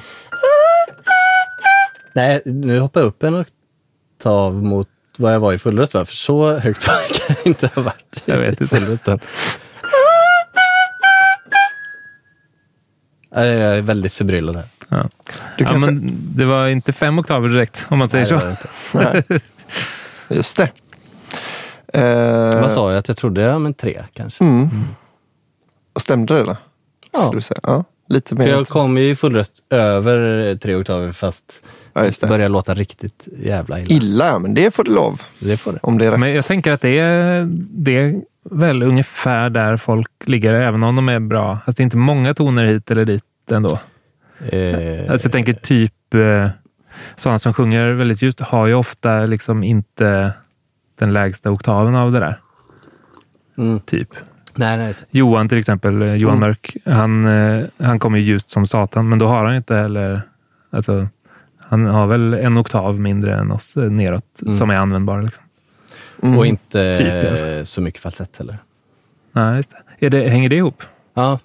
Nej, nu hoppar jag upp en oktav mot vad jag var i fullröst va? För så högt var jag [LAUGHS] inte ha varit Jag vet i inte. fullrösten. Ja, Jag är väldigt förbryllad här. Ja. Du Ja, kanske, men det var inte fem oktaver direkt, om man säger Nej, så. det. [LAUGHS] Just det. Eh, Vad sa jag att jag trodde? Ja, men tre kanske. Mm. Och stämde det då? Ja. Skulle du säga. Ja. lite För mer. jag kommer ju i full röst över tre oktaver fast Ja, just det börjar låta riktigt jävla illa. Illa, men det får du lov. Det får det. Om det är rätt. Men jag tänker att det är, det är väl ungefär där folk ligger, även om de är bra. Alltså det är inte många toner hit eller dit ändå. Eh, Alltså jag tänker typ eh, sådana som sjunger väldigt ljust har ju ofta liksom inte den lägsta oktaven av det där. Mm. Typ. nej, nej. Johan till exempel, eh, Johan Mörk, han, eh, han kommer ju ljust som satan, men då har han inte heller... Alltså, han har väl en oktav mindre än oss eh, neråt som är användbar. Liksom. Mm. Och inte Typ så mycket falsett heller. Nej, just det. Är det. Hänger det ihop? Ja,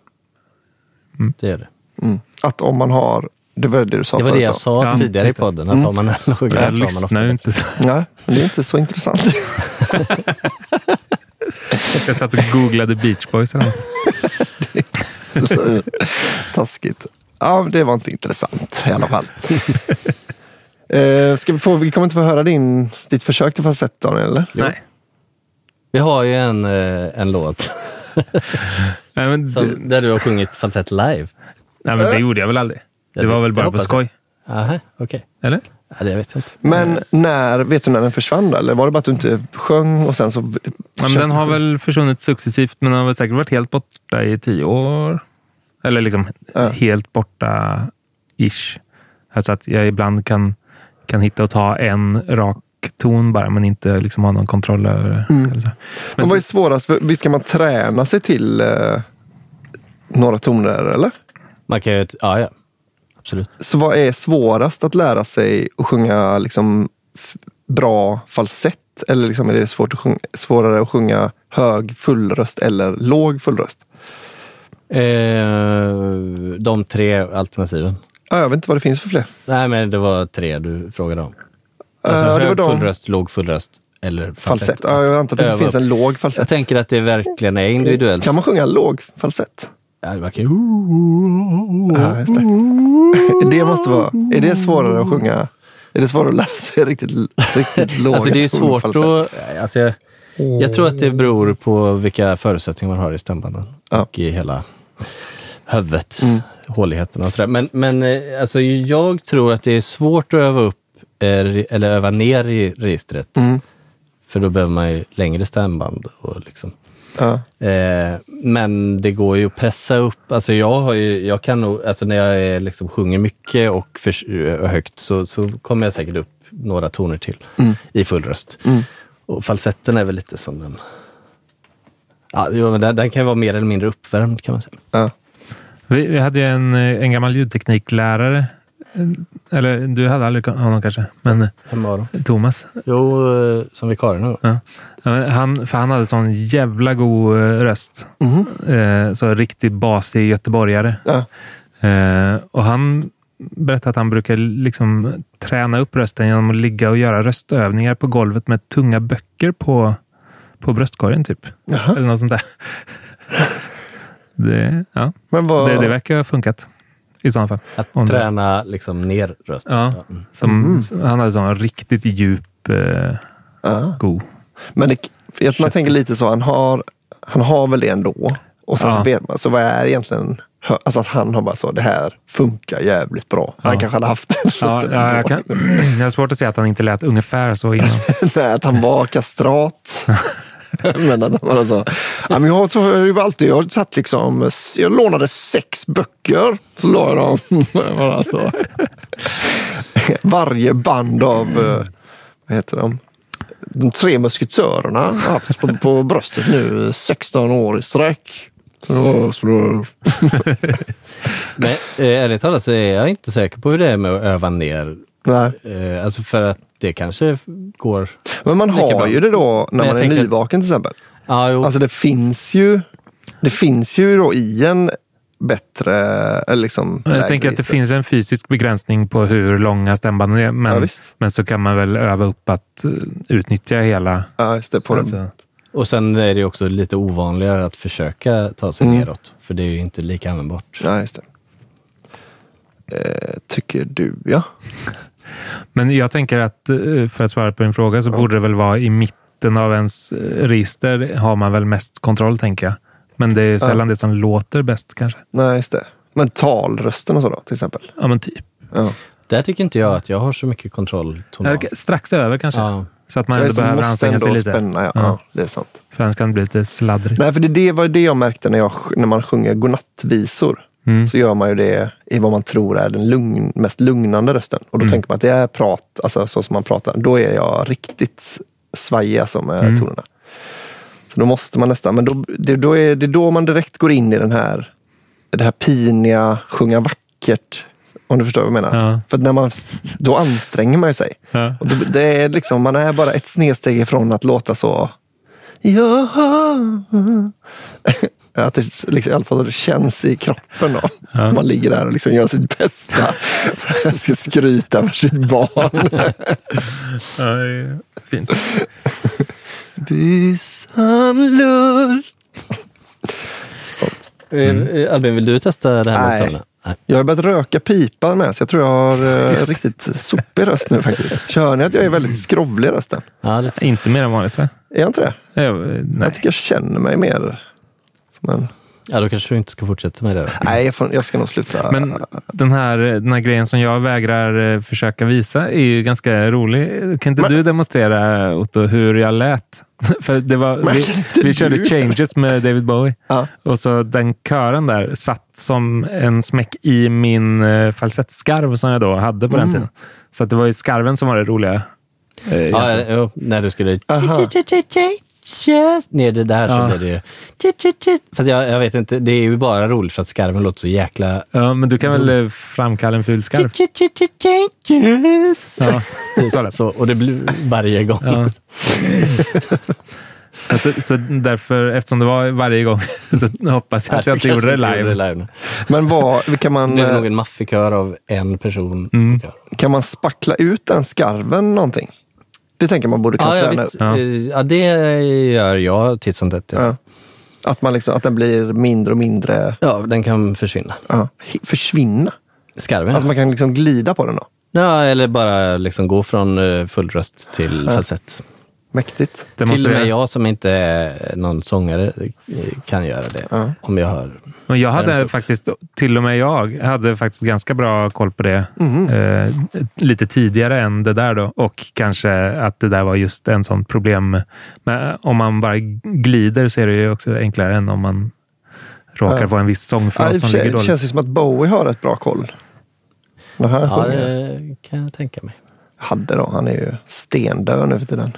Mm. det gör det. Mm. Att om man har, det var det du sa Det var det jag då. sa Ja, tidigare i podden, att Mm. man har Jag lyssnar ju inte. Nej, det är inte så intressant. [LAUGHS] Jag satt och googlade Beach Boys eller något. Taskigt. Ja, det var inte intressant i alla fall. [LAUGHS] Eh, ska vi, få, vi kommer inte få höra din, ditt försök till falsett Daniel, eller? Nej. Vi har ju en, eh, en låt Nej, men, det, som, där du har sjungit falsett live. nej, men det gjorde jag väl aldrig. Det var väl bara på skoj. Aha, okej. Eller? Ja, det vet jag inte. Men när, vet du när den försvann då? Eller var det bara att du inte sjöng och sen så... Ja, men den har väl försvunnit successivt, men den har väl säkert varit helt borta i tio år. Eller liksom Ja. helt borta, ish. Alltså att jag ibland kan, kan hitta och ta en rak ton bara, men inte liksom ha någon kontroll över det. Mm. Eller så. Men vad är svårast? Visst ska man träna sig till eh, några toner, eller? Man kan ju, ja, ja. Absolut. Så vad är svårast att lära sig att sjunga liksom, bra falsett? Eller liksom är det svårt att sjunga, svårare att sjunga hög fullröst eller låg fullröst? Eh, de tre alternativen. Ja, jag vet inte vad det finns för fler. Nej, men det var tre du frågade om. Alltså Eh, hög fullröst, låg fullröst eller falsett. Falsett. Ja, jag antar att det inte finns en låg Jag falsett. tänker att det verkligen är individuellt. Kan man sjunga låg falsett? Ja, det verkar ju... Ja, just det. [LAUGHS] det måste vara... Är det svårare att sjunga? Är det svårare att lära sig riktigt, riktigt låga Alltså det är svårt att... Alltså, jag, jag tror att det beror på vilka förutsättningar man har i stämbanden. Ja. Och i hela huvudet. Mm. Håligheterna och sådär. Men, men eh, alltså, jag tror att det är svårt att öva upp eller öva ner i registret. Mm. För då behöver man ju längre stämband. Och liksom. Ja. Eh, men det går ju att pressa upp. Alltså jag, har ju, jag kan nog, alltså när jag är, liksom, sjunger mycket och för, eh, högt så, så kommer jag säkert upp några toner till Mm. i full röst. Mm. Och falsetten är väl lite som den... Ja, den, den kan vara mer eller mindre uppvärmd kan man säga. Ja. Vi, vi hade ju en, eh, en gammal ljudtekniklärare. Eller du hade aldrig honom kanske, men Vem var de? eh, Thomas. Jo, eh, som vikarie gång. Ja. Han, för han hade sån jävla god eh, röst. Eh, så riktigt basig göteborgare. Ja. Och han berättade att han brukar liksom träna upp rösten genom att ligga och göra röstövningar på golvet med tunga böcker på, på bröstkorgen. Typ. Jaha. Eller något sånt där. [LAUGHS] Det, ja, Men vad... det, det verkar ha funkat i sådana fall. Att Om det- träna liksom ner rösten. Ja. Mm. Som, Han hade sån riktigt djup, eh, Ja. god. Men det, jag, man tänker lite så, han har, han har väl det ändå. Och sen Ja. så vet man, så vad är egentligen, alltså att han har bara så, det här funkar jävligt bra. Han Ja. kanske hade haft den Ja, ja, jag, kan, jag har svårt att säga att han inte lät ungefär så innan. [LAUGHS] Nej, att han var kastrat. [LAUGHS] [LAUGHS] men att han var så, ja, men jag, har alltid, jag har tagit liksom, jag lånade sex böcker. Så la jag dem. [LAUGHS] bara så. Varje band av, eh, vad heter de? De tre musketörerna har haft på, på bröstet nu i 16 år i sträck. [LAUGHS] Men eh, ärligt talat så är jag inte säker på hur det är med att öva ner. nej. Eh, alltså för att det kanske går... Men man har bra. ju det då när man är tänker- nyvaken till exempel. Ja, jo. Alltså det finns ju det finns ju då i en bättre eller liksom Jag tänker att det finns en fysisk begränsning på hur långa stämbanden är. Ja, Men, visst. men så kan man väl öva upp att eh, utnyttja hela... Ja, just det. På Alltså, den. Och sen är det också lite ovanligare att försöka ta sig Mm. neråt. För det är ju inte lika användbart. Ja, just det. Eh, tycker du ja. Men jag tänker att, eh, för att svara på din fråga, så borde det väl vara i mitten av ens eh, register har man väl mest kontroll, tänker jag. Men det är sällan det som låter bäst kanske. Nej, just det. Men talrösten och så då, till exempel. Ja, men typ. Ja. Där tycker inte jag att jag har så mycket kontroll. tonal. Strax över kanske. Ja. Så att man ändå som behöver måste anstränga sig lite. spänna, ja. Ja. ja. Det är sant. För annars kan det bli lite sladdrigt. Nej, för det, det var det jag märkte när, jag, när man sjunger godnattvisor. Mm. Så gör man ju det i vad man tror är den lugn, mest lugnande rösten. Och då Mm. tänker man att det är prat, alltså så som man pratar. Då är jag riktigt svajig alltså med Mm. tonerna. Så då måste man nästan, men då, det, då är det då man direkt går in i den här, det här piniga, sjunga vackert. Om du förstår vad jag menar. Ja. För när man, då anstränger man ju sig. Ja. Och då, det är liksom, man är bara ett snedsteg ifrån att låta så... Ja. Att det liksom, i alla fall det känns i kroppen. Då. Ja. Man ligger där och liksom gör sitt bästa. för att ska skryta för sitt barn. Ja, det fint. Bysan luft. Sånt. Eh, Albin, vill du testa det här med Nej. Jag har börjat röka pipa med, så jag tror jag har eh, riktigt sopig röst nu faktiskt. Kör ni att jag är väldigt skrovlig i rösten? Ja, lite. Inte mer än vanligt va? Är jag inte det? Jag, nej. Jag tycker jag känner mig mer som en... ja, då kanske du inte ska fortsätta med det. Då. Nej, jag, får, jag ska nog sluta. Men den här, den här grejen som jag vägrar eh, försöka visa är ju ganska rolig. Kan inte Men- du demonstrera, Otto, hur jag lät? [LAUGHS] För det var, Men vi, vi körde? Changes med David Bowie. Ja. Och så den kören där satt som en smäck i min uh, falsettskarv som jag då hade på den Mm. tiden. Så att det var ju skarven som var det roliga. eh, Ja, när du skulle Aha. Ner det där så Ja. blev det ju... För att jag, jag vet inte, det är ju bara roligt för att skarven låter så jäkla... ja, men du kan väl eh, framkalla en ful skarv? Ja, [LAUGHS] så lät Så, och det blir varje gång. Ja. så, så därför, eftersom det var varje gång, [LAUGHS] så hoppas jag att jag inte gjorde det live. Men vad, kan, man, Det är nog eh, en maffig kör av en person. Mm. kan man spackla ut den skarven någonting? Det tänker man borde kunna Ja, träna upp. Ja. Ja, det gör jag titt som tätt. Ja. Att, man liksom, att den blir mindre och mindre, ja, den kan försvinna. försvinna. Skarven? Alltså man kan liksom glida på den då. ja, eller bara liksom gå från eh, full röst till falsett. Mäktigt. Det måste Till och med jag, som inte är någon sångare eh, kan göra det. Ja. Om jag hör. men jag det hade faktiskt, till och med jag, hade faktiskt ganska bra koll på det. Mhm. Eh, lite tidigare än det där då. Och kanske att det där var just en sån problem. Men om man bara glider så är det ju också enklare än om man råkar Ja. få en viss Ja, sångfras för som ligger det dåligt. känns ju som att Bowie har ett bra koll. Han Ja, det kan jag tänka mig. Hade då, han är ju stendöd nu för tiden.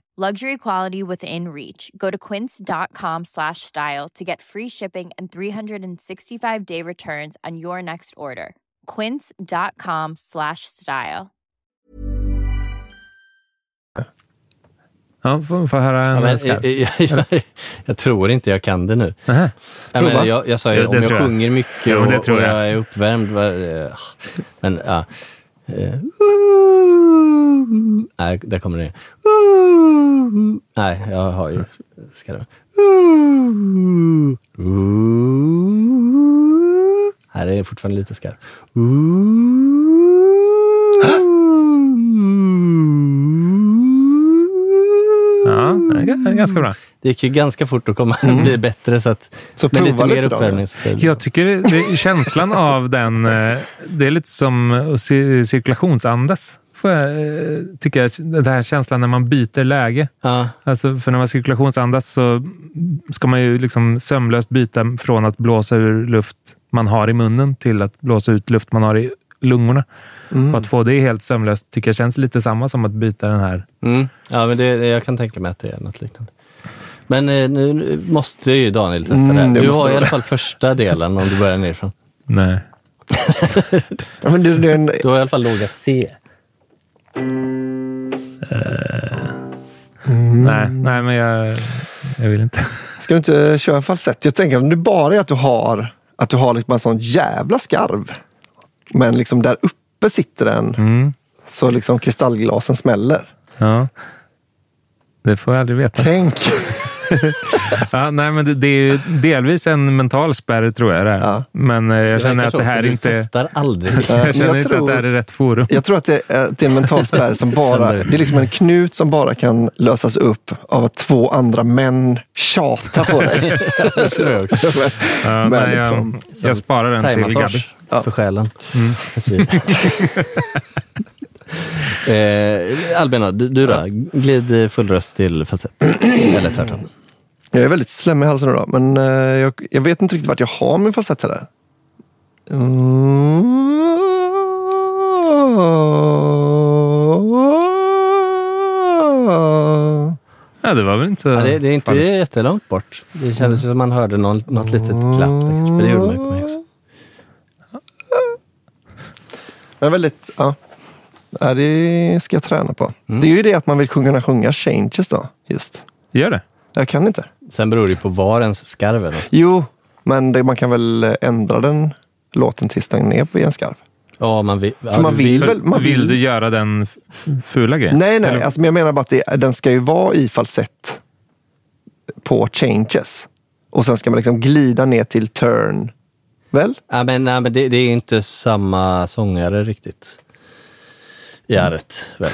Luxury quality within reach. Go to quince.com slash style to get free shipping and 365 day returns on your next order. Quince.com slash style. Ja, får, får höra en Ja, jag, jag, jag, jag tror inte jag kan det nu. Ja, men jag, jag sa ju, om jag sjunger mycket och, och jag. jag är uppvärmd. eh, Men ja. Eh, Nej, där kommer det. Nej, jag har ju skarv. Nej, det är fortfarande lite skarv. Ja, det är g- ganska bra. Det gick ju ganska fort att komma bli bättre så att Så prova lite mer uppvärmningsspel. Jag tycker det, känslan [LAUGHS] av den, eh, det är lite som att ci- cirkulationsandas. Får jag, eh, tycker jag, den här känslan när man byter läge. Ja. Alltså, för när man cirkulationsandas så ska man ju liksom sömlöst byta från att blåsa ur luft man har i munnen till att blåsa ut luft man har i lungorna. Mm. Och att få det helt sömlöst tycker jag känns lite samma som att byta den här. Mm. Ja, men det, jag kan tänka mig att det är något liknande. Men eh, nu, måste ju Daniel testa Mm, det. Du har i alla fall första delen om du börjar nerifrån. Nej. Ja, men är en, Du har i alla fall låga C. Nej, nej, men jag, jag vill inte. ska du inte köra falsett? Jag tänker om det bara är att du har, att du har liksom en sån jävla skarv. Men liksom där uppe sitter den. Mm. Så liksom kristallglasen smäller. Ja. Det får jag aldrig veta. Tänk! [LAUGHS] [LAUGHS] Ja, nej, men det, det är ju delvis en mental spärr tror jag. Det. Ja. Men eh, jag känner att det här för du inte... testar aldrig. [LAUGHS] men Jag känner jag inte tror- att det här är rätt forum. Jag tror att det, är, att det är en mental spärr som [LAUGHS] bara, det är liksom en knut som bara kan lösas upp av att två andra män tjatar på dig. det tror jag också. Ja, Men nej, liksom- jag, jag sparar den till Gabby. Thaimassage för själen. Mm. eh, Albina, du, du då? Glid full röst till falsett. Eller tvärtom. Jag är väldigt slemmig i halsen idag, men eh, jag, jag vet inte riktigt vart jag har min falsett heller. Mm. Ja, det var väl inte Ja, det, det är inte farligt. jättelångt bort. Det kändes som att man hörde någon, något litet klapp. kanske. Men det gjorde man ju på mig också. Men väldigt, ja. ja. Det ska jag träna på. Det är ju det att man vill kunna sjunga changes då, just. Gör det? Jag kan inte. Sen beror det ju på var ens skarv är. Jo, men det, man kan väl ändra den låten tills den är på en skarv. Ja, man vill. Ja, För man du vill väl... Man vill vill, du göra den fula grejen? Nej, nej. Eller- Alltså, men jag menar bara att det, den ska ju vara i falsett på changes. Och sen ska man liksom glida ner till turn. Väl? Ja, men, nej, men det, det är ju inte samma sångare riktigt. I arret, väl?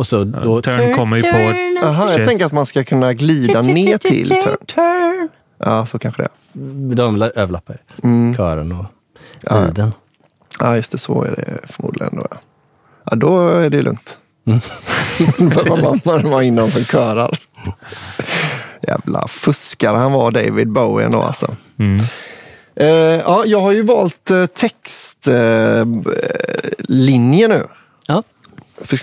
Och så då... Turn kommer ju på... Aha, jag tänker att man ska kunna glida ner till turn. Ja, så kanske det är. De överlappar ju. Mm. Kören och Ja. liden. Ja, just det. Så är det förmodligen. Då, ja. ja, då är det lugnt. Mm. [LAUGHS] Man bara ha in någon som körar. Jävla fuskare han var, David Bowie ändå alltså. Mm. Eh, ja, jag har ju valt eh, textlinje linje nu. Ja,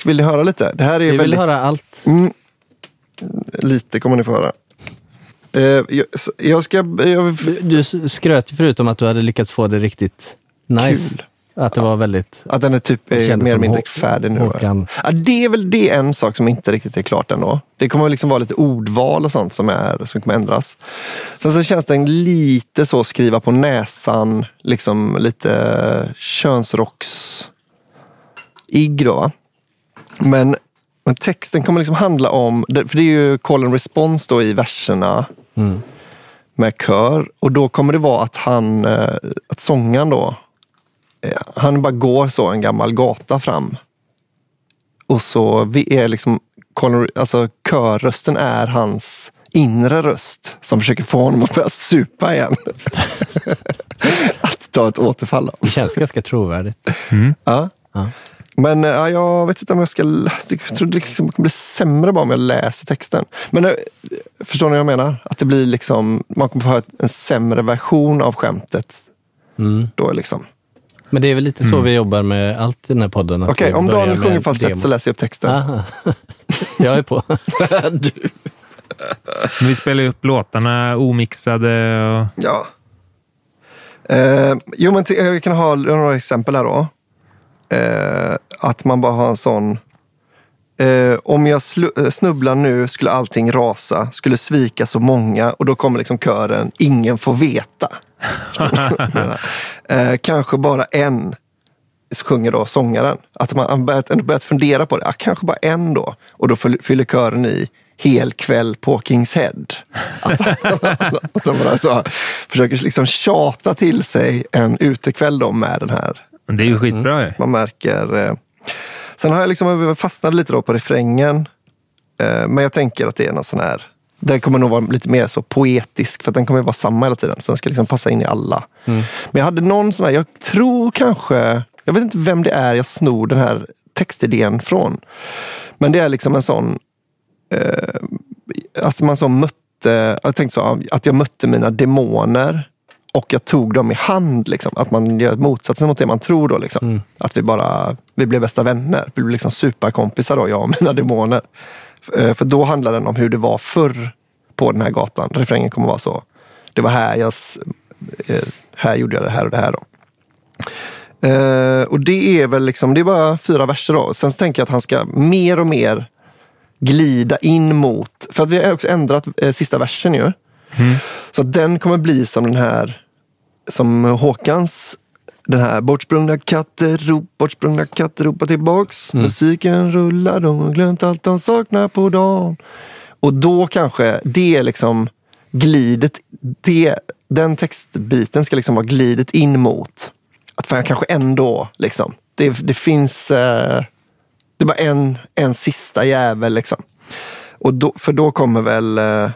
Vill ni höra lite? Det här är vi vill väldigt... höra allt. Mm, lite kommer ni få höra. Eh, jag, jag ska... Jag, Du skröt ju förut om att du hade lyckats få det riktigt nice. Kul. Att det var väldigt... Att den är typ eh, mer eller mindre färdig nu. Håkan. Ja, det är väl det är en sak som inte riktigt är klart ändå. Det kommer liksom vara lite ordval och sånt som, är, som kommer ändras. Sen så känns den lite så skriva på näsan, liksom lite könsrocks igg då. va? Men, men texten kommer liksom handla om, för det är ju call and response då i verserna Mm. med kör. Och då kommer det vara att han, eh, att sångaren då, eh, han bara går så en gammal gata fram. Och så vi är liksom, alltså körrösten är hans inre röst som försöker få honom att börja supa igen. [LAUGHS] att ta ett återfall. Det känns ganska trovärdigt. Ja. Ja. Men eh, ja, jag vet inte om jag ska läsa. Jag tror det liksom kommer bli sämre bara om jag läser texten. Men eh, förstår ni vad jag menar? Att det blir liksom, man kommer få höra en sämre version av skämtet. Mm. Då liksom. Men det är väl lite så vi jobbar med allt i den här podden. Okej, vi om Daniel sjunger falsett demo. så läser jag upp texten. Aha. [LAUGHS] Jag är på. [LAUGHS] du. Vi spelar ju upp låtarna omixade. Och... Ja. Eh, jo, men jag kan ha några exempel här då. Eh, att man bara har en sån. Eh, om jag eh, snubblar nu skulle allting rasa, skulle svika så många och då kommer liksom kören, ingen får veta. [LAUGHS] eh, kanske bara en, sjunger då sångaren. Att man börjat, börjat fundera på det, ah, kanske bara en då. Och då fyll- fyller kören i hel kväll på Kings Head. Att, [LAUGHS] att de bara så, försöker liksom tjata till sig en utekväll då med den här Men det är ju skitbra ju. man märker. Eh. Sen har jag liksom fastnat lite då på refrängen. Eh, men jag tänker att det är någon sån här. Den kommer nog vara lite mer så poetisk för den kommer vara samma hela tiden. Så den ska liksom passa in i alla. Men jag hade någon sån här, jag tror kanske, jag vet inte vem det är jag snor den här textidén från. Men det är liksom en sån, eh, att man så mötte, jag tänkte så, att jag mötte mina demoner och jag tog dem i hand. Liksom. Att man gör motsatsen mot det man tror. Då, liksom. Att vi bara vi blev bästa vänner. Vi blev liksom superkompisar, då, jag och [LAUGHS] mina demoner. Eh, För då handlade den om hur det var förr på den här gatan. Refrängen kommer vara så. Det var här jag, eh, här gjorde jag det här och det här. Då. Eh, och det är väl liksom, det är bara fyra verser då. Sen så tänker jag att han ska mer och mer glida in mot, för att vi har också ändrat sista versen ju. Så att den kommer bli som den här, som Håkans, den här bortsprungna katter, rop, bortsprungna katter ropar tillbaks. Musiken rullar, de har glömt allt de saknar på dagen. Och då kanske det är liksom glidet, det, den textbiten ska liksom vara glidet in mot att fan, kanske ändå, liksom, det, det finns, eh, det är bara en, en sista jävel liksom. Och då, för då kommer väl, eh,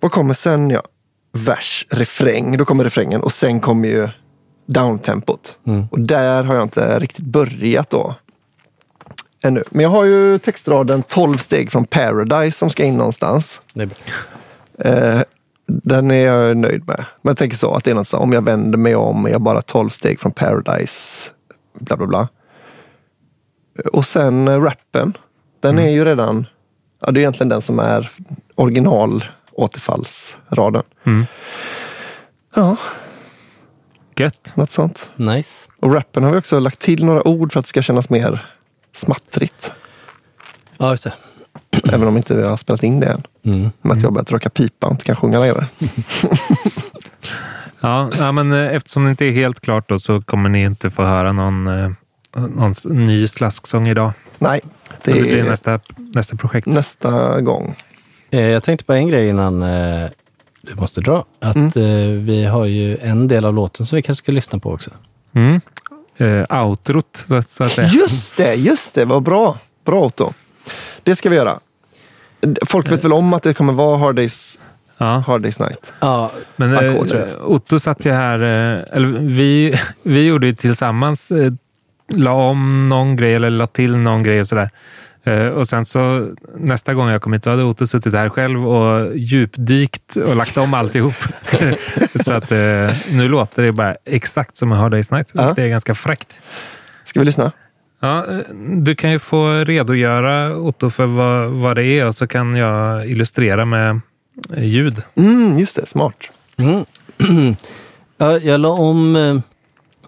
vad kommer sen? Ja, vers, refräng. Då kommer refrängen och sen kommer ju downtempot. Och där har jag inte riktigt börjat då. Ännu. Men jag har ju textraden 12 steg från Paradise som ska in någonstans. Eh, den är jag nöjd med. Men jag tänker så att det är något så, om jag vänder mig om, är jag bara 12 steg från Paradise. Bla bla bla. Och sen eh, rappen. Den är ju redan, ja det är egentligen den som är original återfallsraden. Mm. Ja, Gött. något sånt. Nice. Och rappen har vi också lagt till några ord för att det ska kännas mer smattrigt. Ja, just det. [CLEARS THROAT] Även om inte vi har spelat in det än. Mm. Med att jag har börjat röka pipa och inte kan sjunga längre. [LAUGHS] Ja, ja, men eh, eftersom det inte är helt klart då, så kommer ni inte få höra någon, eh, någon ny slasksång idag. Nej, Det, det det blir är nästa, nästa projekt. nästa gång. Eh, Jag tänkte på en grej innan eh, du måste dra. Att Mm. eh, vi har ju en del av låten som vi kanske ska lyssna på också. Mm. Eh, outrot, så, så att säga. Just det, just det, vad bra. Bra Otto. Det ska vi göra. Folk vet väl om att det kommer vara Hard Days, Ja. Hard Days Night. Ja, Men Ackordret. Otto satt ju här, eller vi, vi gjorde ju tillsammans, la om någon grej eller la till någon grej och sådär. Eh, och sen så nästa gång jag kom hit, då hade Otto suttit här själv och djupdykt och lagt om alltihop. [LAUGHS] så att eh, nu låter det bara exakt som en Hard Days Night, vilket Ja. är ganska fräckt. Ska vi lyssna? Ja, eh, du kan ju få redogöra Otto för vad, vad det är och så kan jag illustrera med ljud. Mm, just det, smart. Mm. [CLEARS THROAT] ja, jag la om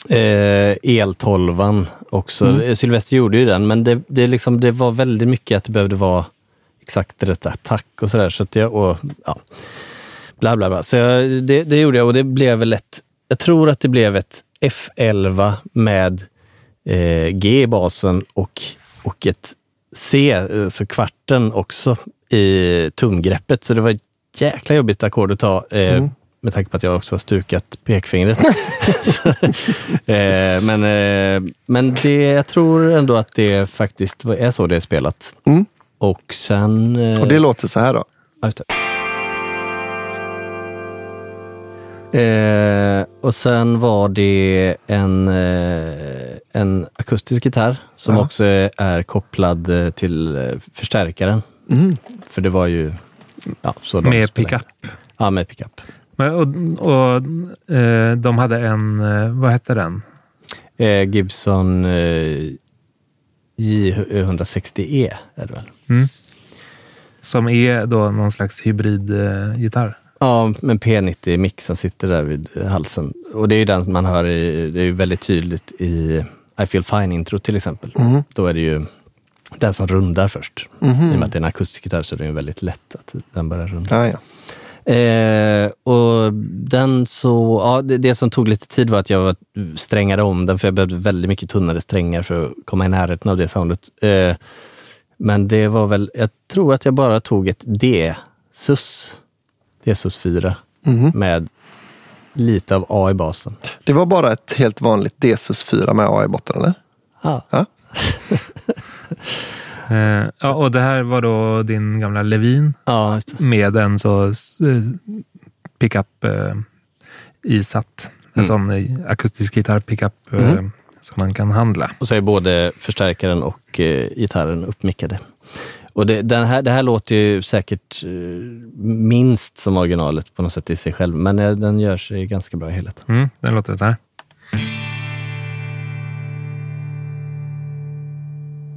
eh, eltolvan också. Mm. Sylvester gjorde ju den, men det, det, liksom, det var väldigt mycket att det behövde vara exakt rätt attack och sådär. Så att jag, och, ja, bla bla bla. Så jag, det, det gjorde jag och det blev väl ett, jag tror att det blev ett F11 med eh, G i basen och, och ett C, eh, så kvarten också i tumgreppet. Så det var ett jäkla jobbigt ackord att ta. Eh, Mm. Med tanke på att jag också har stukat pekfingret. [LAUGHS] [LAUGHS] Eh, men eh, men det, jag tror ändå att det faktiskt är så det är spelat. Mm. Och sen... eh, Och det låter så här då. Eh, och sen var det en, eh, en akustisk gitarr som Ja. också är, kopplad till förstärkaren. Mm. För det var ju ja, så Med pickup. Ja, med pickup. Och och eh, de hade en, eh, vad hette den? Eh, Gibson eh, J160E är det väl? Mm. Som är då någon slags hybridgitarr. Ja, men P90-mixen sitter där vid halsen. Och det är ju den man hör, i, det är ju väldigt tydligt i I feel fine-intro till exempel. Mhm. Då är det ju den som rundar först. Mhm. I och med att det är en akustisk gitarr så är det ju väldigt lätt att den börjar runda. Ja, ja. Eh, och den så, ja, det, det som tog lite tid var att jag var, strängade om den, för jag behövde väldigt mycket tunnare strängar för att komma i närheten av det soundet. Eh, men det var väl, jag tror att jag bara tog ett D-sus, D-sus 4, Mhm. med lite av A i basen. Det var bara ett helt vanligt Desus 4 med A i botten, eller? Ja. Ja. [LAUGHS] Eh, ja, och det här var då din gamla Levin Ja, med en så eh, pickup eh, isatt. En Mm. sån eh, akustisk gitarr pickup eh, Mhm. som man kan handla. Och så är både förstärkaren och eh, gitarren uppmickade. Och det, den här, det här låter ju säkert eh, minst som originalet på något sätt i sig själv, men den gör sig ganska bra i helheten. Mm, den låter så här.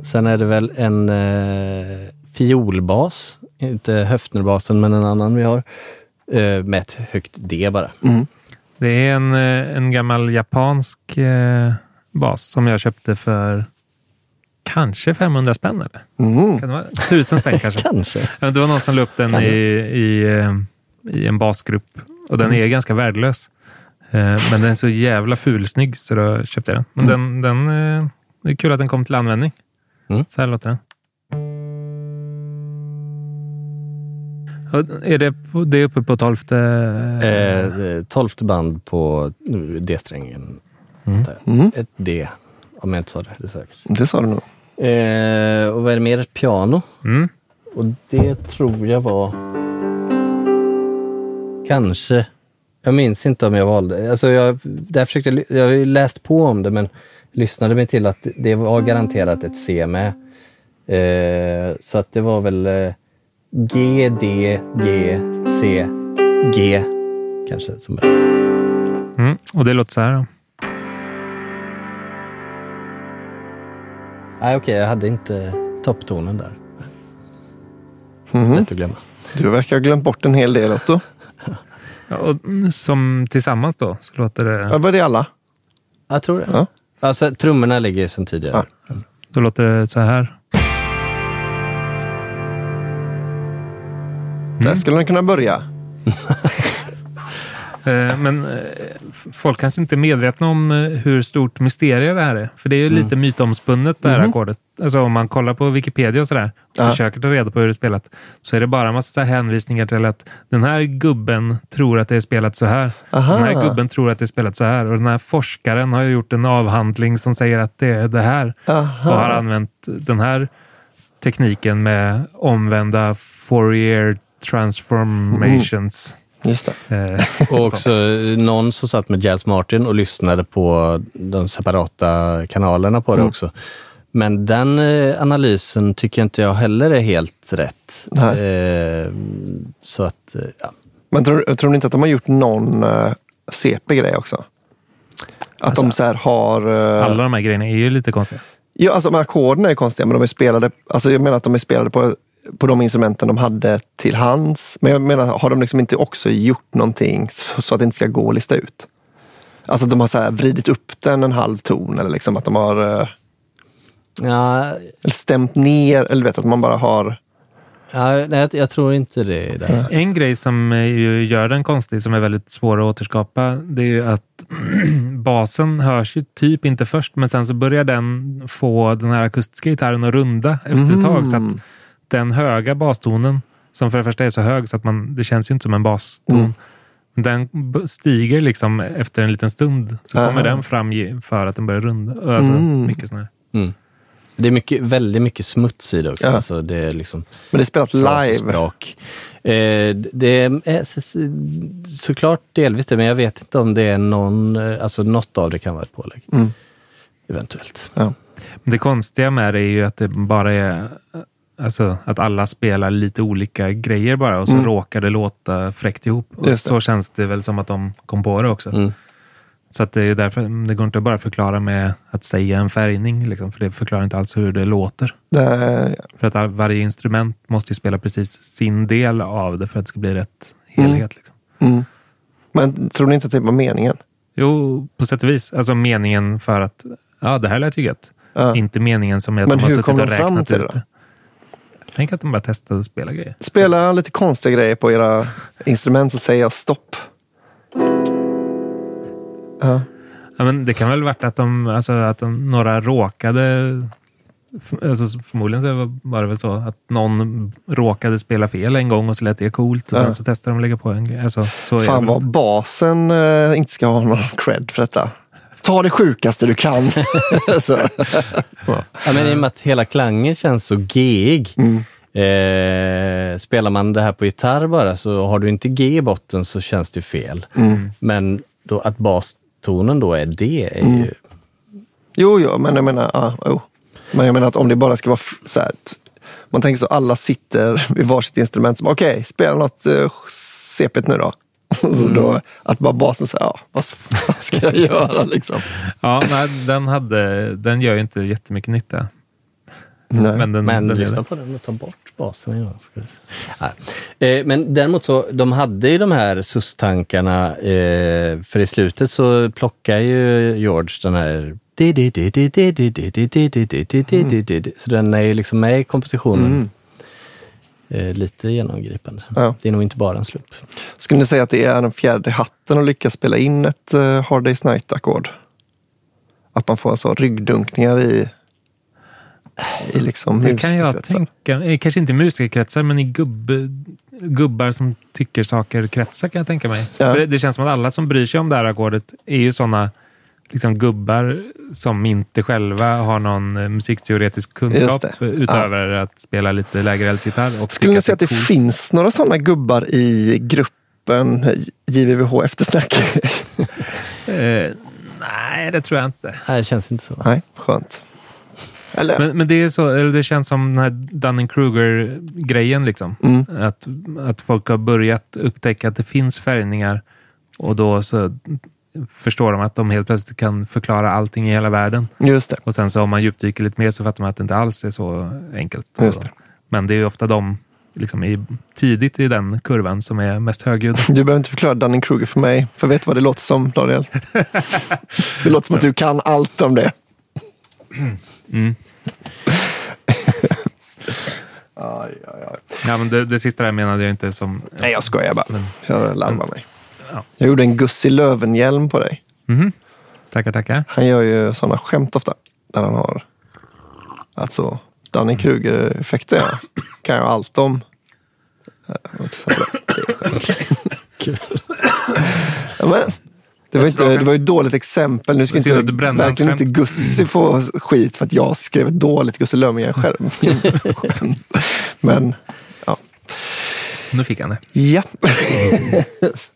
Sen är det väl en eh, fiolbas, inte Höfnerbasen men en annan vi har, eh, med ett högt D bara. Mm. Det är en, eh, en gammal japansk eh, bas som jag köpte för kanske 500 spänn. Eller? Mm. Kan det vara? Tusen spänn kanske. [LAUGHS] Kanske. Det var någon som la upp den i, i, eh, i en basgrupp. Och den är ganska värdelös. Eh, Men den är så jävla fulsnygg så då köpte jag den. Men den, den, eh, det är kul att den kom till användning. Mm. Så här låter den. Är det, det är uppe på tolfte? Eh, tolfte band på nu, D-strängen. Mm. Mm. Ett D, om jag inte sa det. det säkert. Det sa du nog. Eh, och vad är det mer? Ett piano. Mm. Och det tror jag var... Kanske. Jag minns inte om jag valde. Alltså jag, där försökte, jag har ju läst på om det men lyssnade mig till att det var garanterat ett C med. Eh, så att det var väl eh, G, D, G, C, G kanske. Som Mm. Och det låter så här. Då. Nej okej, jag hade inte topptonen där. Mhm. Lätt att glömma. Du verkar ha glömt bort en hel del, Otto. Ja, och som tillsammans då så låter det, Ja, var det alla? Jag tror det. Ja. Alltså, trummorna ligger sedan tidigare. då låter det så här. Där skulle den kunna börja. [LAUGHS] Eh, Men eh, folk kanske inte är medvetna om eh, hur stort mysterie det här är. För det är ju Mm. lite mytomspunnet det här Mhm. ackordet. Alltså om man kollar på Wikipedia och sådär och Ja. försöker ta reda på hur det är spelat så är det bara en massa hänvisningar till att den här gubben tror att det är spelat så här. Aha. Den här gubben tror att det är spelat så här. Och den här forskaren har ju gjort en avhandling som säger att det är det här. Aha. Och har använt den här tekniken med omvända Fourier transformations. Just det. Eh, [LAUGHS] Och också någon som satt med Giles Martin och lyssnade på de separata kanalerna på det Mm. också. Men den eh, analysen tycker inte jag heller är helt rätt. Nej. Eh, så att, eh, ja. Men tror, tror ni inte att de har gjort någon uh, CP-grej också? Att Alltså, de så här har... eh, Alla de här grejerna är ju lite konstiga. Ja, alltså ackorden är konstiga, men de är spelade, alltså jag menar att de är spelade på, på de instrumenten de hade till hands. Men jag menar, har de liksom inte också gjort någonting så att det inte ska gå att lista ut? Alltså att de har så här vridit upp den en halv ton eller liksom att de har eh, Ja, eller stämt ner, eller vet att man bara har... ja, nej, jag, tror inte det är det. En grej som eh, ju gör den konstig, som är väldigt svår att återskapa, det är ju att [CLEARS THROAT] basen hörs ju typ inte först, men sen så börjar den få den här akustiska gitarren att runda efter ett tag. Så att den höga bastonen, som för det första är så hög så att man, det känns ju inte som en baston, Mm. den stiger liksom efter en liten stund. Så kommer Aha. den fram för att den börjar runda. Alltså, Mm. mycket sån här. Mm. Det är mycket, väldigt mycket smuts i det också. Ja. Alltså det är liksom Men det är spelat live. Eh, det är så- så- såklart delvis det, men jag vet inte om det är någon, eh, alltså något av det kan vara ett pålägg. Mm. Eventuellt. Ja. Det konstiga med det är ju att det bara är Alltså att alla spelar lite olika grejer bara och så Mm. råkar det låta fräckt ihop. Och så känns det väl som att de kom på det också. Mm. Så att det är därför det går inte att bara förklara med att säga en färgning. Liksom, för det förklarar inte alls hur det låter. Det, För att varje instrument måste spela precis sin del av det för att det ska bli rätt helhet. Liksom. mm. Men tror ni inte att det var meningen? Jo, på sätt och vis. Alltså meningen för att ja, det här lät ju gött. Ja. Inte meningen som är att Men de har suttit och räknat ut det då? det. Tänk att de bara testade att spela grejer. Spela lite konstiga grejer på era instrument så säger jag stopp. Ja. Ja, men det kan väl varit att, de, alltså, att de, några råkade... Alltså, förmodligen så var det väl så att någon råkade spela fel en gång och så lät det coolt och Ja. sen så testade de att lägga på en grej. Alltså, så Fan vad basen eh, inte ska ha någon cred för detta. Ta det sjukaste du kan. [LAUGHS] Ja. Men I och med att hela klangen känns så geig. Mm. Eh, spelar man det här på gitarr bara så har du inte G i botten så känns det fel. Mm. Men då, att bastonen då är D är Mm. ju... Jo, jo, men jag menar, ja, jo. Men jag menar att om det bara ska vara så här, man tänker så alla sitter vid varsitt instrument. Okej, spela något uh, sepigt nu då. Så då att bara basen säger, ja, vad vad ska jag göra liksom? Ja, nej, den, hade, den gör ju inte jättemycket nytta. Nej. Men, den, Men den lyssna på den och ta bort basen. Nej. Eh, men däremot så, de hade ju de här SUS-tankarna, eh, för i slutet så plockar ju George den här så den är ju liksom med i kompositionen. Eh, lite genomgripande. Ja. Det är nog inte bara en slump. Skulle ni säga att det är den fjärde hatten att lyckas spela in ett uh, Hard Day's Night-ackord? Att man får alltså ryggdunkningar i, i liksom Det kan jag tänka eh, Kanske inte i musikerkretsar, men i gubb, gubbar som tycker saker kretsar kan jag tänka mig. Ja. Det, det känns som att alla som bryr sig om det här ackordet är ju sådana liksom, gubbar som inte själva har någon eh, musikteoretisk kunskap utöver att spela lite lägre elgitarr. och Skulle ni säga att det coolt. finns några sådana gubbar i gruppen JVVH Eftersnack? [LAUGHS] Eh, nej, det tror jag inte. Nej, det känns inte så. Nej, skönt. Eller? Men, men det, är så, eller det känns som den här Dunning-Kruger-grejen. Liksom. Mm. Att, att folk har börjat upptäcka att det finns färgningar och då så förstår de att de helt plötsligt kan förklara allting i hela världen. Just det. Och sen så om man djupdyker lite mer så fattar man att det inte alls är så enkelt. Just det. Men det är ofta de liksom i, tidigt i den kurvan som är mest högljudda. Du behöver inte förklara Dunning-Kruger för mig. För vet du vad det låter som, Daniel? det låter som att du kan allt om det. Mm. [LAUGHS] Aj, aj, aj. Ja, men det, det sista där menade jag inte som... Nej, jag skojar bara. Jag larvar mig. Ja. Jag gjorde en Gussi Lövenhjelm på dig. Mhm. Tackar, tackar. Han gör ju sådana skämt ofta. Där han har alltså Dunning-Kruger-effekter. Ja. Kan jag allt om. Eh, ja, men, det, var inte, det var ju ett dåligt exempel. Nu ska inte, verkligen inte. Gussi få skit för att jag skrev ett dåligt Gussi Löwenhjelm själv. [LAUGHS] Men ja. Nu fick han det. Ja. [LAUGHS]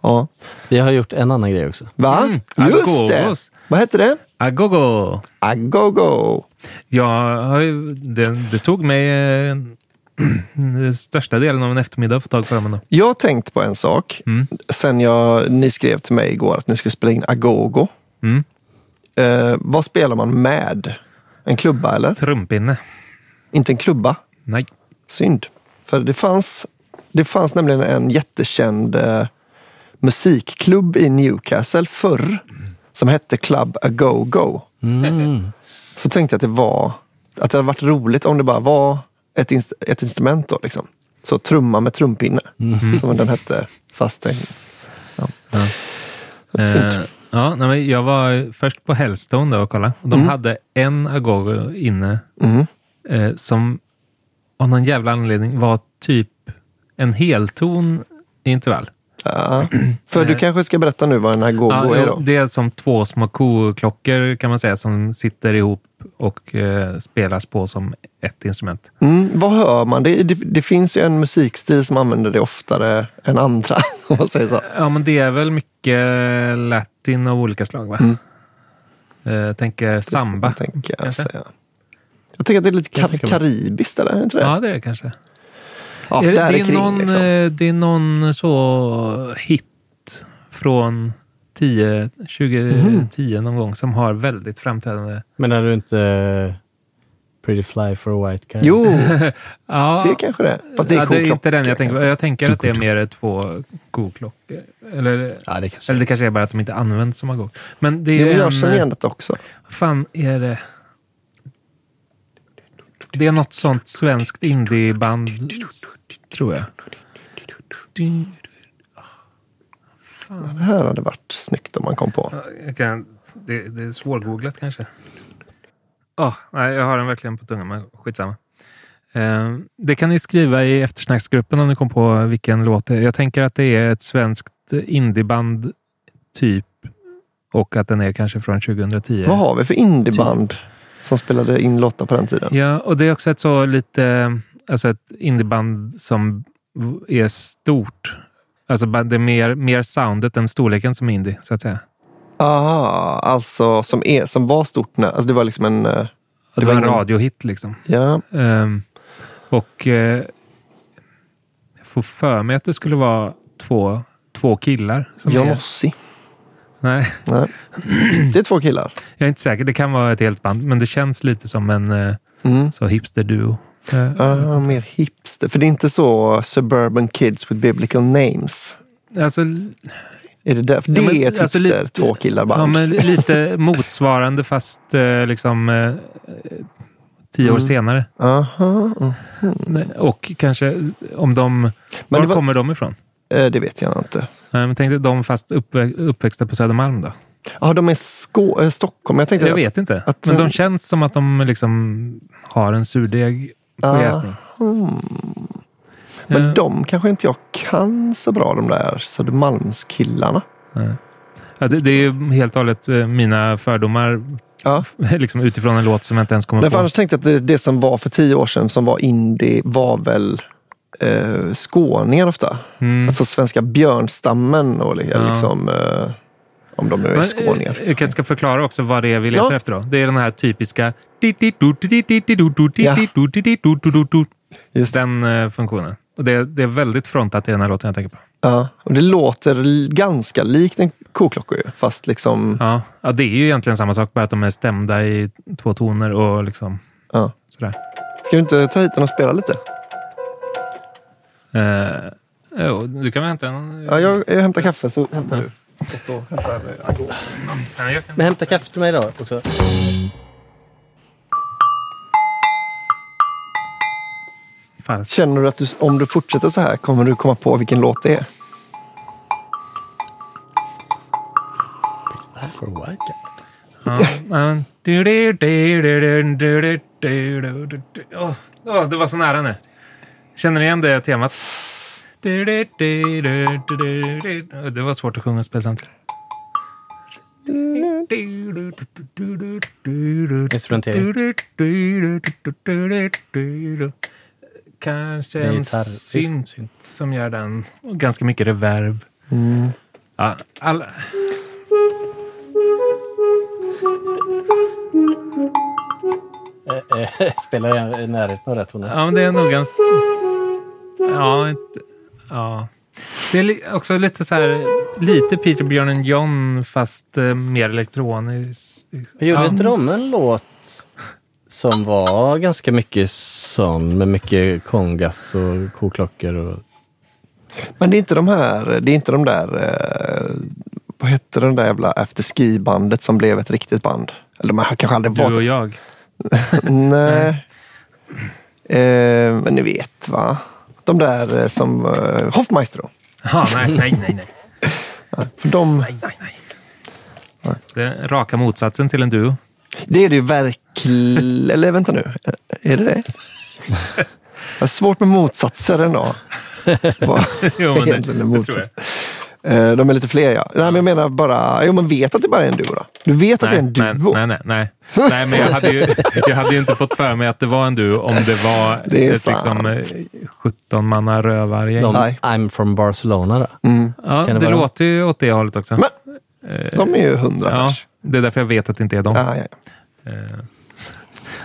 ja. Vi har gjort en annan grej också. Va? Mm, Just det. agogos. Vad hette det? Agogo! Agogo. Ju, det, det tog mig eh, [CLEARS THROAT] den största delen av en eftermiddag att få tag på dem ändå. Jag har tänkt på en sak. Mm. Sen jag, ni skrev till mig igår att ni skulle spela in Agogo. Mm. Eh, vad spelar man med? En klubba eller? Trumpinne. Inte en klubba? Nej. Synd. För det fanns, det fanns nämligen en jättekänd eh, musikklubb i Newcastle förr. Som hette Club A Go Go. Mm. Så tänkte jag att det var att det hade varit roligt om det bara var ett, inst- ett instrument. Då, liksom. Så trumma med trumpinne. Mhm. Som den hette. Fast ja. Det är synd. Eh, ja, nej, jag var först på Hellstone då och kollade. De Mm. hade en agogo inne Mm. eh, som av någon jävla anledning var typ en helton i intervall. Ja. För du kanske ska berätta nu vad en agogo Ja, är då? det är som två små koklockor kan man säga som sitter ihop och eh, spelas på som ett instrument. Mm, vad hör man? Det, det, det finns ju en musikstil som använder det oftare än andra, [LAUGHS] om man säger så. Ja, men det är väl mycket latin av olika slag, va? Mm. Eh, Jag tänker samba. Tänker jag, jag tänker att det är lite kar- tänka karibiskt, eller? Inte det? Ja, det är det kanske. Ja, är det, där det, är kring, någon, liksom. eh, det är någon så hit från 10, 2010 någon gång som har väldigt framträdande... Menar du inte eh, Pretty Fly for a White Guy? Jo, [LAUGHS] ja, det är kanske det. Fast det är ja, det är inte den jag tänker. Jag tänker att det är mer två koklockor. Eller, Ja, det kanske eller det kanske är bara att de inte används som gång. Men det Jo, är men jag känner igen det också. Vad fan är det? Det är något sånt svenskt indieband, tror jag. Det här hade varit snyggt om man kom på. Ja, Jag kan, det, det är svårgooglat kanske. Oh, nej, jag har den verkligen på tungan, men skitsamma. Eh, det kan ni skriva i eftersnacksgruppen om ni kom på vilken låt det är. Jag tänker att det är ett svenskt indieband typ och att den är kanske från 2010. Vad har vi för indieband som spelade in låtar på den tiden? Ja, och det är också ett så lite, alltså ett indieband som är stort. Alltså det är mer, mer soundet än storleken som indie, så att säga. Aha, alltså som, är, som var stort. När, alltså det var liksom en... eh, Det, var en ingen- radiohit liksom. Ja, Ehm, och eh, jag får för mig att det skulle vara två, två killar. Som John är. Nej, Nej. Det är två killar. jag är inte säker. Det kan vara ett helt band, men det känns lite som en eh, Mm. så hipster-duo. Ah, mer hipster. För det är inte så Suburban Kids with Biblical Names. alltså, Är det där? För Ja, det men, är ett alltså, hipster, två killar band. Ja, men lite motsvarande fast eh, liksom tio år Mm. senare. Aha, mm. Nej, Och kanske om de... Var det var- kommer de ifrån? Det vet jag inte. Nej, men tänk dig de fast uppvä uppväxta på Södermalm då? Ja, de är Skå- eh, Stockholm. Jag tänkte Jag att- vet inte. att- men de känns som att de liksom har en surdeg på Ah. jäsning. Men Ja. de kanske inte jag kan så bra, de där Södermalmskillarna. Nej. Ja, det, det är helt och hållet eh, mina fördomar Ja. [LAUGHS] liksom utifrån en låt som jag inte ens kommer för på. annars tänkte jag att det, det som var för tio år sedan som var indie var väl eh, skåningar ofta. Mm. Alltså svenska björnstammen och Ja. liksom, eh, om de nu är Men, skåningar. eh, Jag kanske ska förklara också vad det är vi letar Ja. efter. Då. Det är den här typiska... Just. Den eh, funktionen. Och det, det är väldigt frontat i den här låten jag tänker på. Ja, och det låter ganska likt en koklocka ju, fast liksom... Ja, ja, det är ju egentligen samma sak, bara att de är stämda i två toner och liksom Ja. sådär. Ska du inte ta hit den och spela lite? Uh, jo, du kan väl hämta en? Ja, jag, jag hämtar kaffe så hämtar du. Men hämta kaffe till mig då också. Känner du att du, om du fortsätter så här kommer du komma på vilken låt det är? For what? Ja, det var så nära nu. Känner ni igen det temat? Det var svårt att sjunga och spela samtidigt. Instrumentering. Kanske Det är en synt som gör den. Och ganska mycket reverb. Ja, alla... Eh, eh, Spelar jag i närheten av rätt toner? Ja, men det är nog ganska... Ja, inte... ja. Det är också lite så här, lite Peter Björn John fast eh, mer elektroniskt. Jag gjorde ja. inte de en låt som var ganska mycket sån med mycket kongas och koklockor och... Men det är inte de här, det är inte de där, eh, vad hette den där jävla After Ski-bandet som blev ett riktigt band? Eller de har kanske aldrig Du och varit... jag. [LAUGHS] Nej. Eh, men ni vet va? De där eh, som eh, Hoffmaestro. Ja, nej, nej, nej, nej. [LAUGHS] För de, nej, nej, nej. Det är raka motsatsen till en duo. det är det ju verkligen... Eller vänta nu, Eh, är det det? [LAUGHS] Jag har svårt med motsatser ändå. Vad [LAUGHS] Jo, men det- är det tror motsats? Eh, de är lite fler ja. Nej, men jag menar bara, jo men vet att det bara är en duo då? Du vet att det är en nej, duo? nej, nej, nej. nej, men jag hade, ju, jag hade ju inte fått för mig att det var en duo om det var [LAUGHS] Det ett liksom, eh, 17 manna rövargäng. De, Nej. I'm from Barcelona då? Mm. Ja, Kan det, det låter ju åt det hållet också. Men- Eh, De är ju hundra ja, pers. det är därför jag vet att det inte är dem. Ja, ja. Eh,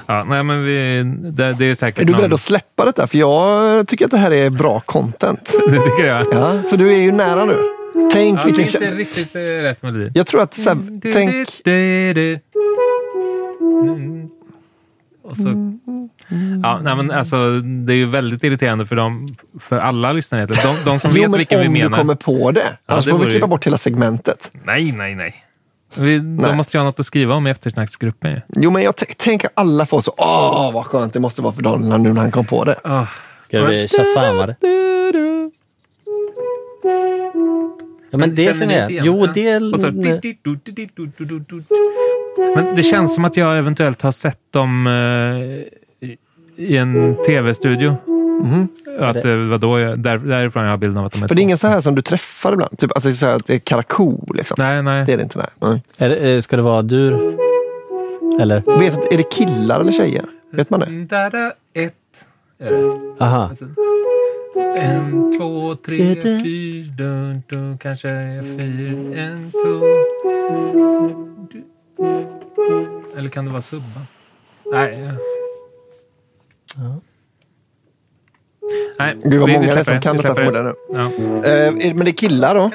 ja, nej, men vi, det, det är säkert Är du någon- beredd att släppa detta? För jag tycker att det här är bra content. [LAUGHS] Det tycker jag. Ja, för du är ju nära nu. Tänk Ja, det är vilken... inte riktigt eh, rätt melodi. Jag tror att, så här, tänk... Mm. Och så, ja, nej, men alltså, det är ju väldigt irriterande för, dem, för alla lyssnare. De, de som [LAUGHS] Jo, vet men vilka vi om menar. du kommer på det. Annars det får vi klippa ju- bort hela segmentet. Nej, nej, nej. Vi, Nej. De måste ju ha något att skriva om i eftersnacksgruppen. Jo, men jag tänker alla får så, åh vad skönt det måste vara för Daniel nu när han kom på det. Ah. Ska vi shazama det? Ja, men det Känner jag. igen? Jo, det... Så, Men det känns som att jag eventuellt har sett dem eh, i- en tv-studio. Att det var då jag, där, därifrån jag har bilden av att de är För det är ingen så här som du träffar ibland? Typ, alltså, så här, att det är Karakou liksom? Nej, nej. Det är det inte. Nej. Är det, eh, ska det vara dur? Eller? Vet, är det killar eller tjejer? Vet man det? Dada, ett. Är det. Aha. Alltså, en, två, tre, fyra, dun, dun, kanske fyra, en, två. Eller kan det vara subba? Nej. ja. Nej, Gud vad vi- många det släpper som kan detta förmodligen nu. Ja. Eh, men det är killar då?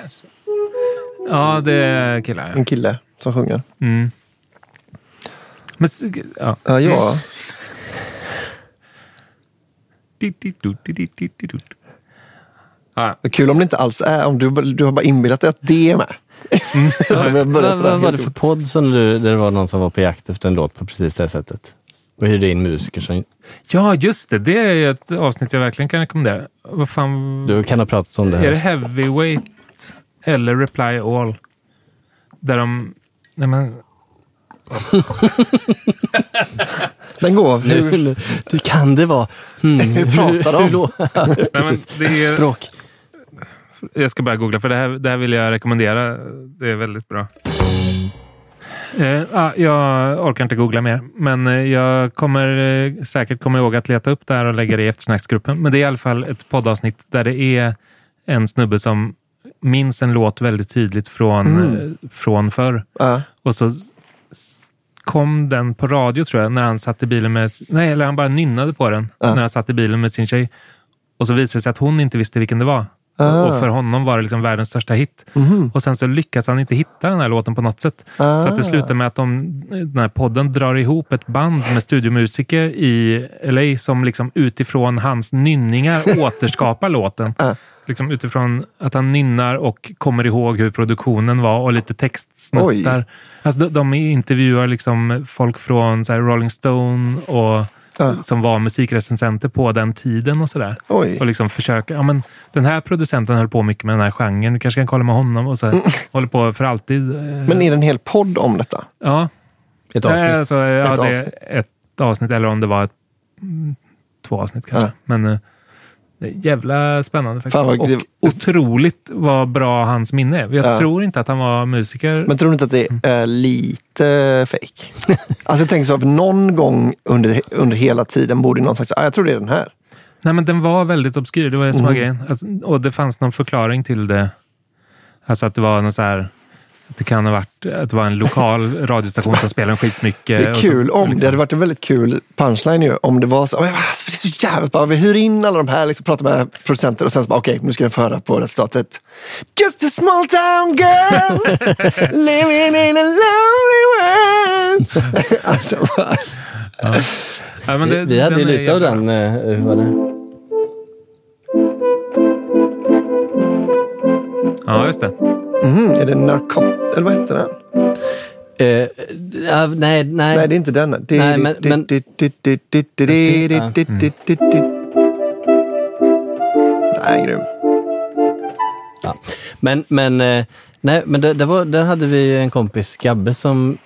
ja, det är killar. En kille som sjunger? Mm. Men, ja. Ja, ja. Ah. Kul om det inte alls är, om du, du har bara inbillat dig att det är med. Mm. Vad var, var, var det för podd som du, där det var någon som var på jakt efter en låt på precis det sättet? Och hyrde in musiker som... ja, just det. Det är ett avsnitt jag verkligen kan rekommendera. Vad fan... Du kan ha pratat om det Är det. Heavyweight eller Reply All? Där de... Nej, men, [LAUGHS] Den går. Nu, Hur, nu, du kan det vara... Hmm, hur pratar de? hur [LAUGHS] nej, precis. det är, Språk. jag ska bara googla, för det här, det här vill jag rekommendera. Det är väldigt bra. Eh, ah, jag orkar inte googla mer, men eh, jag kommer eh, säkert komma ihåg att leta upp det här och lägga det i eftersnacksgruppen. Men det är i alla fall ett poddavsnitt där det är en snubbe som minns en låt väldigt tydligt från, Mm. eh, från förr. Ja. Och så kom den på radio tror jag, när han satt i bilen med... Nej, eller han bara nynnade på den Ja. när han satt i bilen med sin tjej. Och så visade det sig att hon inte visste vilken det var. Ah. Och för honom var det liksom världens största hit. Mhm. Och sen så lyckas han inte hitta den här låten på något sätt. Ah. Så att det slutar med att de, den här podden drar ihop ett band med studiomusiker i LA som liksom utifrån hans nynningar [LAUGHS] återskapar låten. Ah. Liksom utifrån att han nynnar och kommer ihåg hur produktionen var och lite textsnuttar. Alltså de, de intervjuar liksom folk från Rolling Stone och Ja. som var musikrecensenter på den tiden och sådär. Och liksom försöka, ja men den här producenten höll på mycket med den här genren, du kanske kan kolla med honom och så här, håller på för alltid. eh, Mm. Men är det en hel podd om detta? ja, Ett Ja, avsnitt. Alltså, ja, Ett avsnitt. ett avsnitt eller om det var ett, mm, två avsnitt kanske. Men eh, jävla spännande faktiskt. Fan vad- och det- otroligt vad bra hans minne är. Jag Ja. tror inte att han var musiker. Men tror du inte att det är lite fake? [LAUGHS] Alltså jag tänker så, att någon gång under, under hela tiden borde någon sagt, ah, jag tror det är den här. Nej, men den var väldigt obskyr. Det var det som var Mhm. grejen. Alltså, och det fanns någon förklaring till det. Alltså att det var någon så här... Det kan ha varit att det var en lokal radiostation som spelade skitmycket. Det är och så- kul om, liksom. det hade varit en väldigt kul punchline ju, om det var så, "Men, alltså, det är så jävligt bra, vi hyr in alla de här, liksom, pratar med producenter och sen så bara, okej, nu ska ni få höra på resultatet. Just a small town girl, [LAUGHS] living in a lonely world. [LAUGHS] alltså, bara, Ja. Ja, men det, vi, vi hade ju den är lite av jävla den. bra. eh, hur var det? Ja, just det. Mhm, är det narkot, eller vad heter den? Eh, ja, nej, nej. Nej, det är inte den. Nej, men- men-. Nej, grym. Ja. Men, men, nej, men det, det var, där hade vi en kompis, Gabbe, som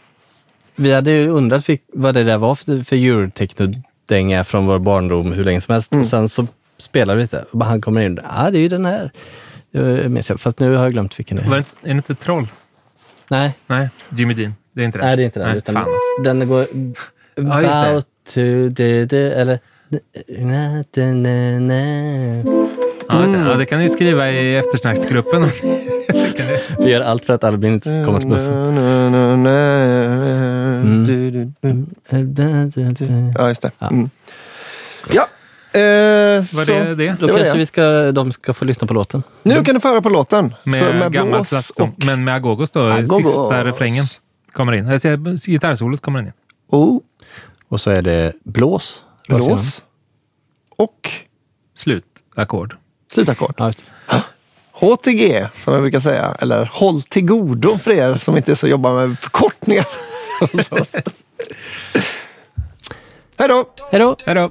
vi hade ju undrat vad det där var för, för eurotechnodänga från vår barndom hur länge som helst. Och sen så spelade vi lite och han kommer in, ja det är ju den här. Jag minns jag, fast nu har jag glömt vilken det är. Var det är det inte Troll? Nej. Nej, Jimmy Dean. Det är inte det. Nej, det är inte den. Nej, utan fan. Den går... [LAUGHS] Ja, just det. To do the... Eller... Na, na, na, na. Ja, det. ja, det kan ni skriva i eftersnacksgruppen. [LAUGHS] Vi gör allt för att Albin inte ska komma till bussen. Ja, just det. Mm. Ja. Eh, Var så, det det? Då det kanske det. vi ska, de ska få lyssna på låten. Nu kan du få höra på låten. Med, Så med gammal blås slaskdom. och... Men med Agogos då, Agogos. sista refrängen kommer in. Jag säger, gitarrsolot kommer in. Oh, Och så är det blås. blås. Och Slutackord. slutackord. Ja. HTG, som jag brukar säga. Eller håll till godo för er som inte så jobbar med förkortningar. [LAUGHS] [LAUGHS] Hej då! Hej då!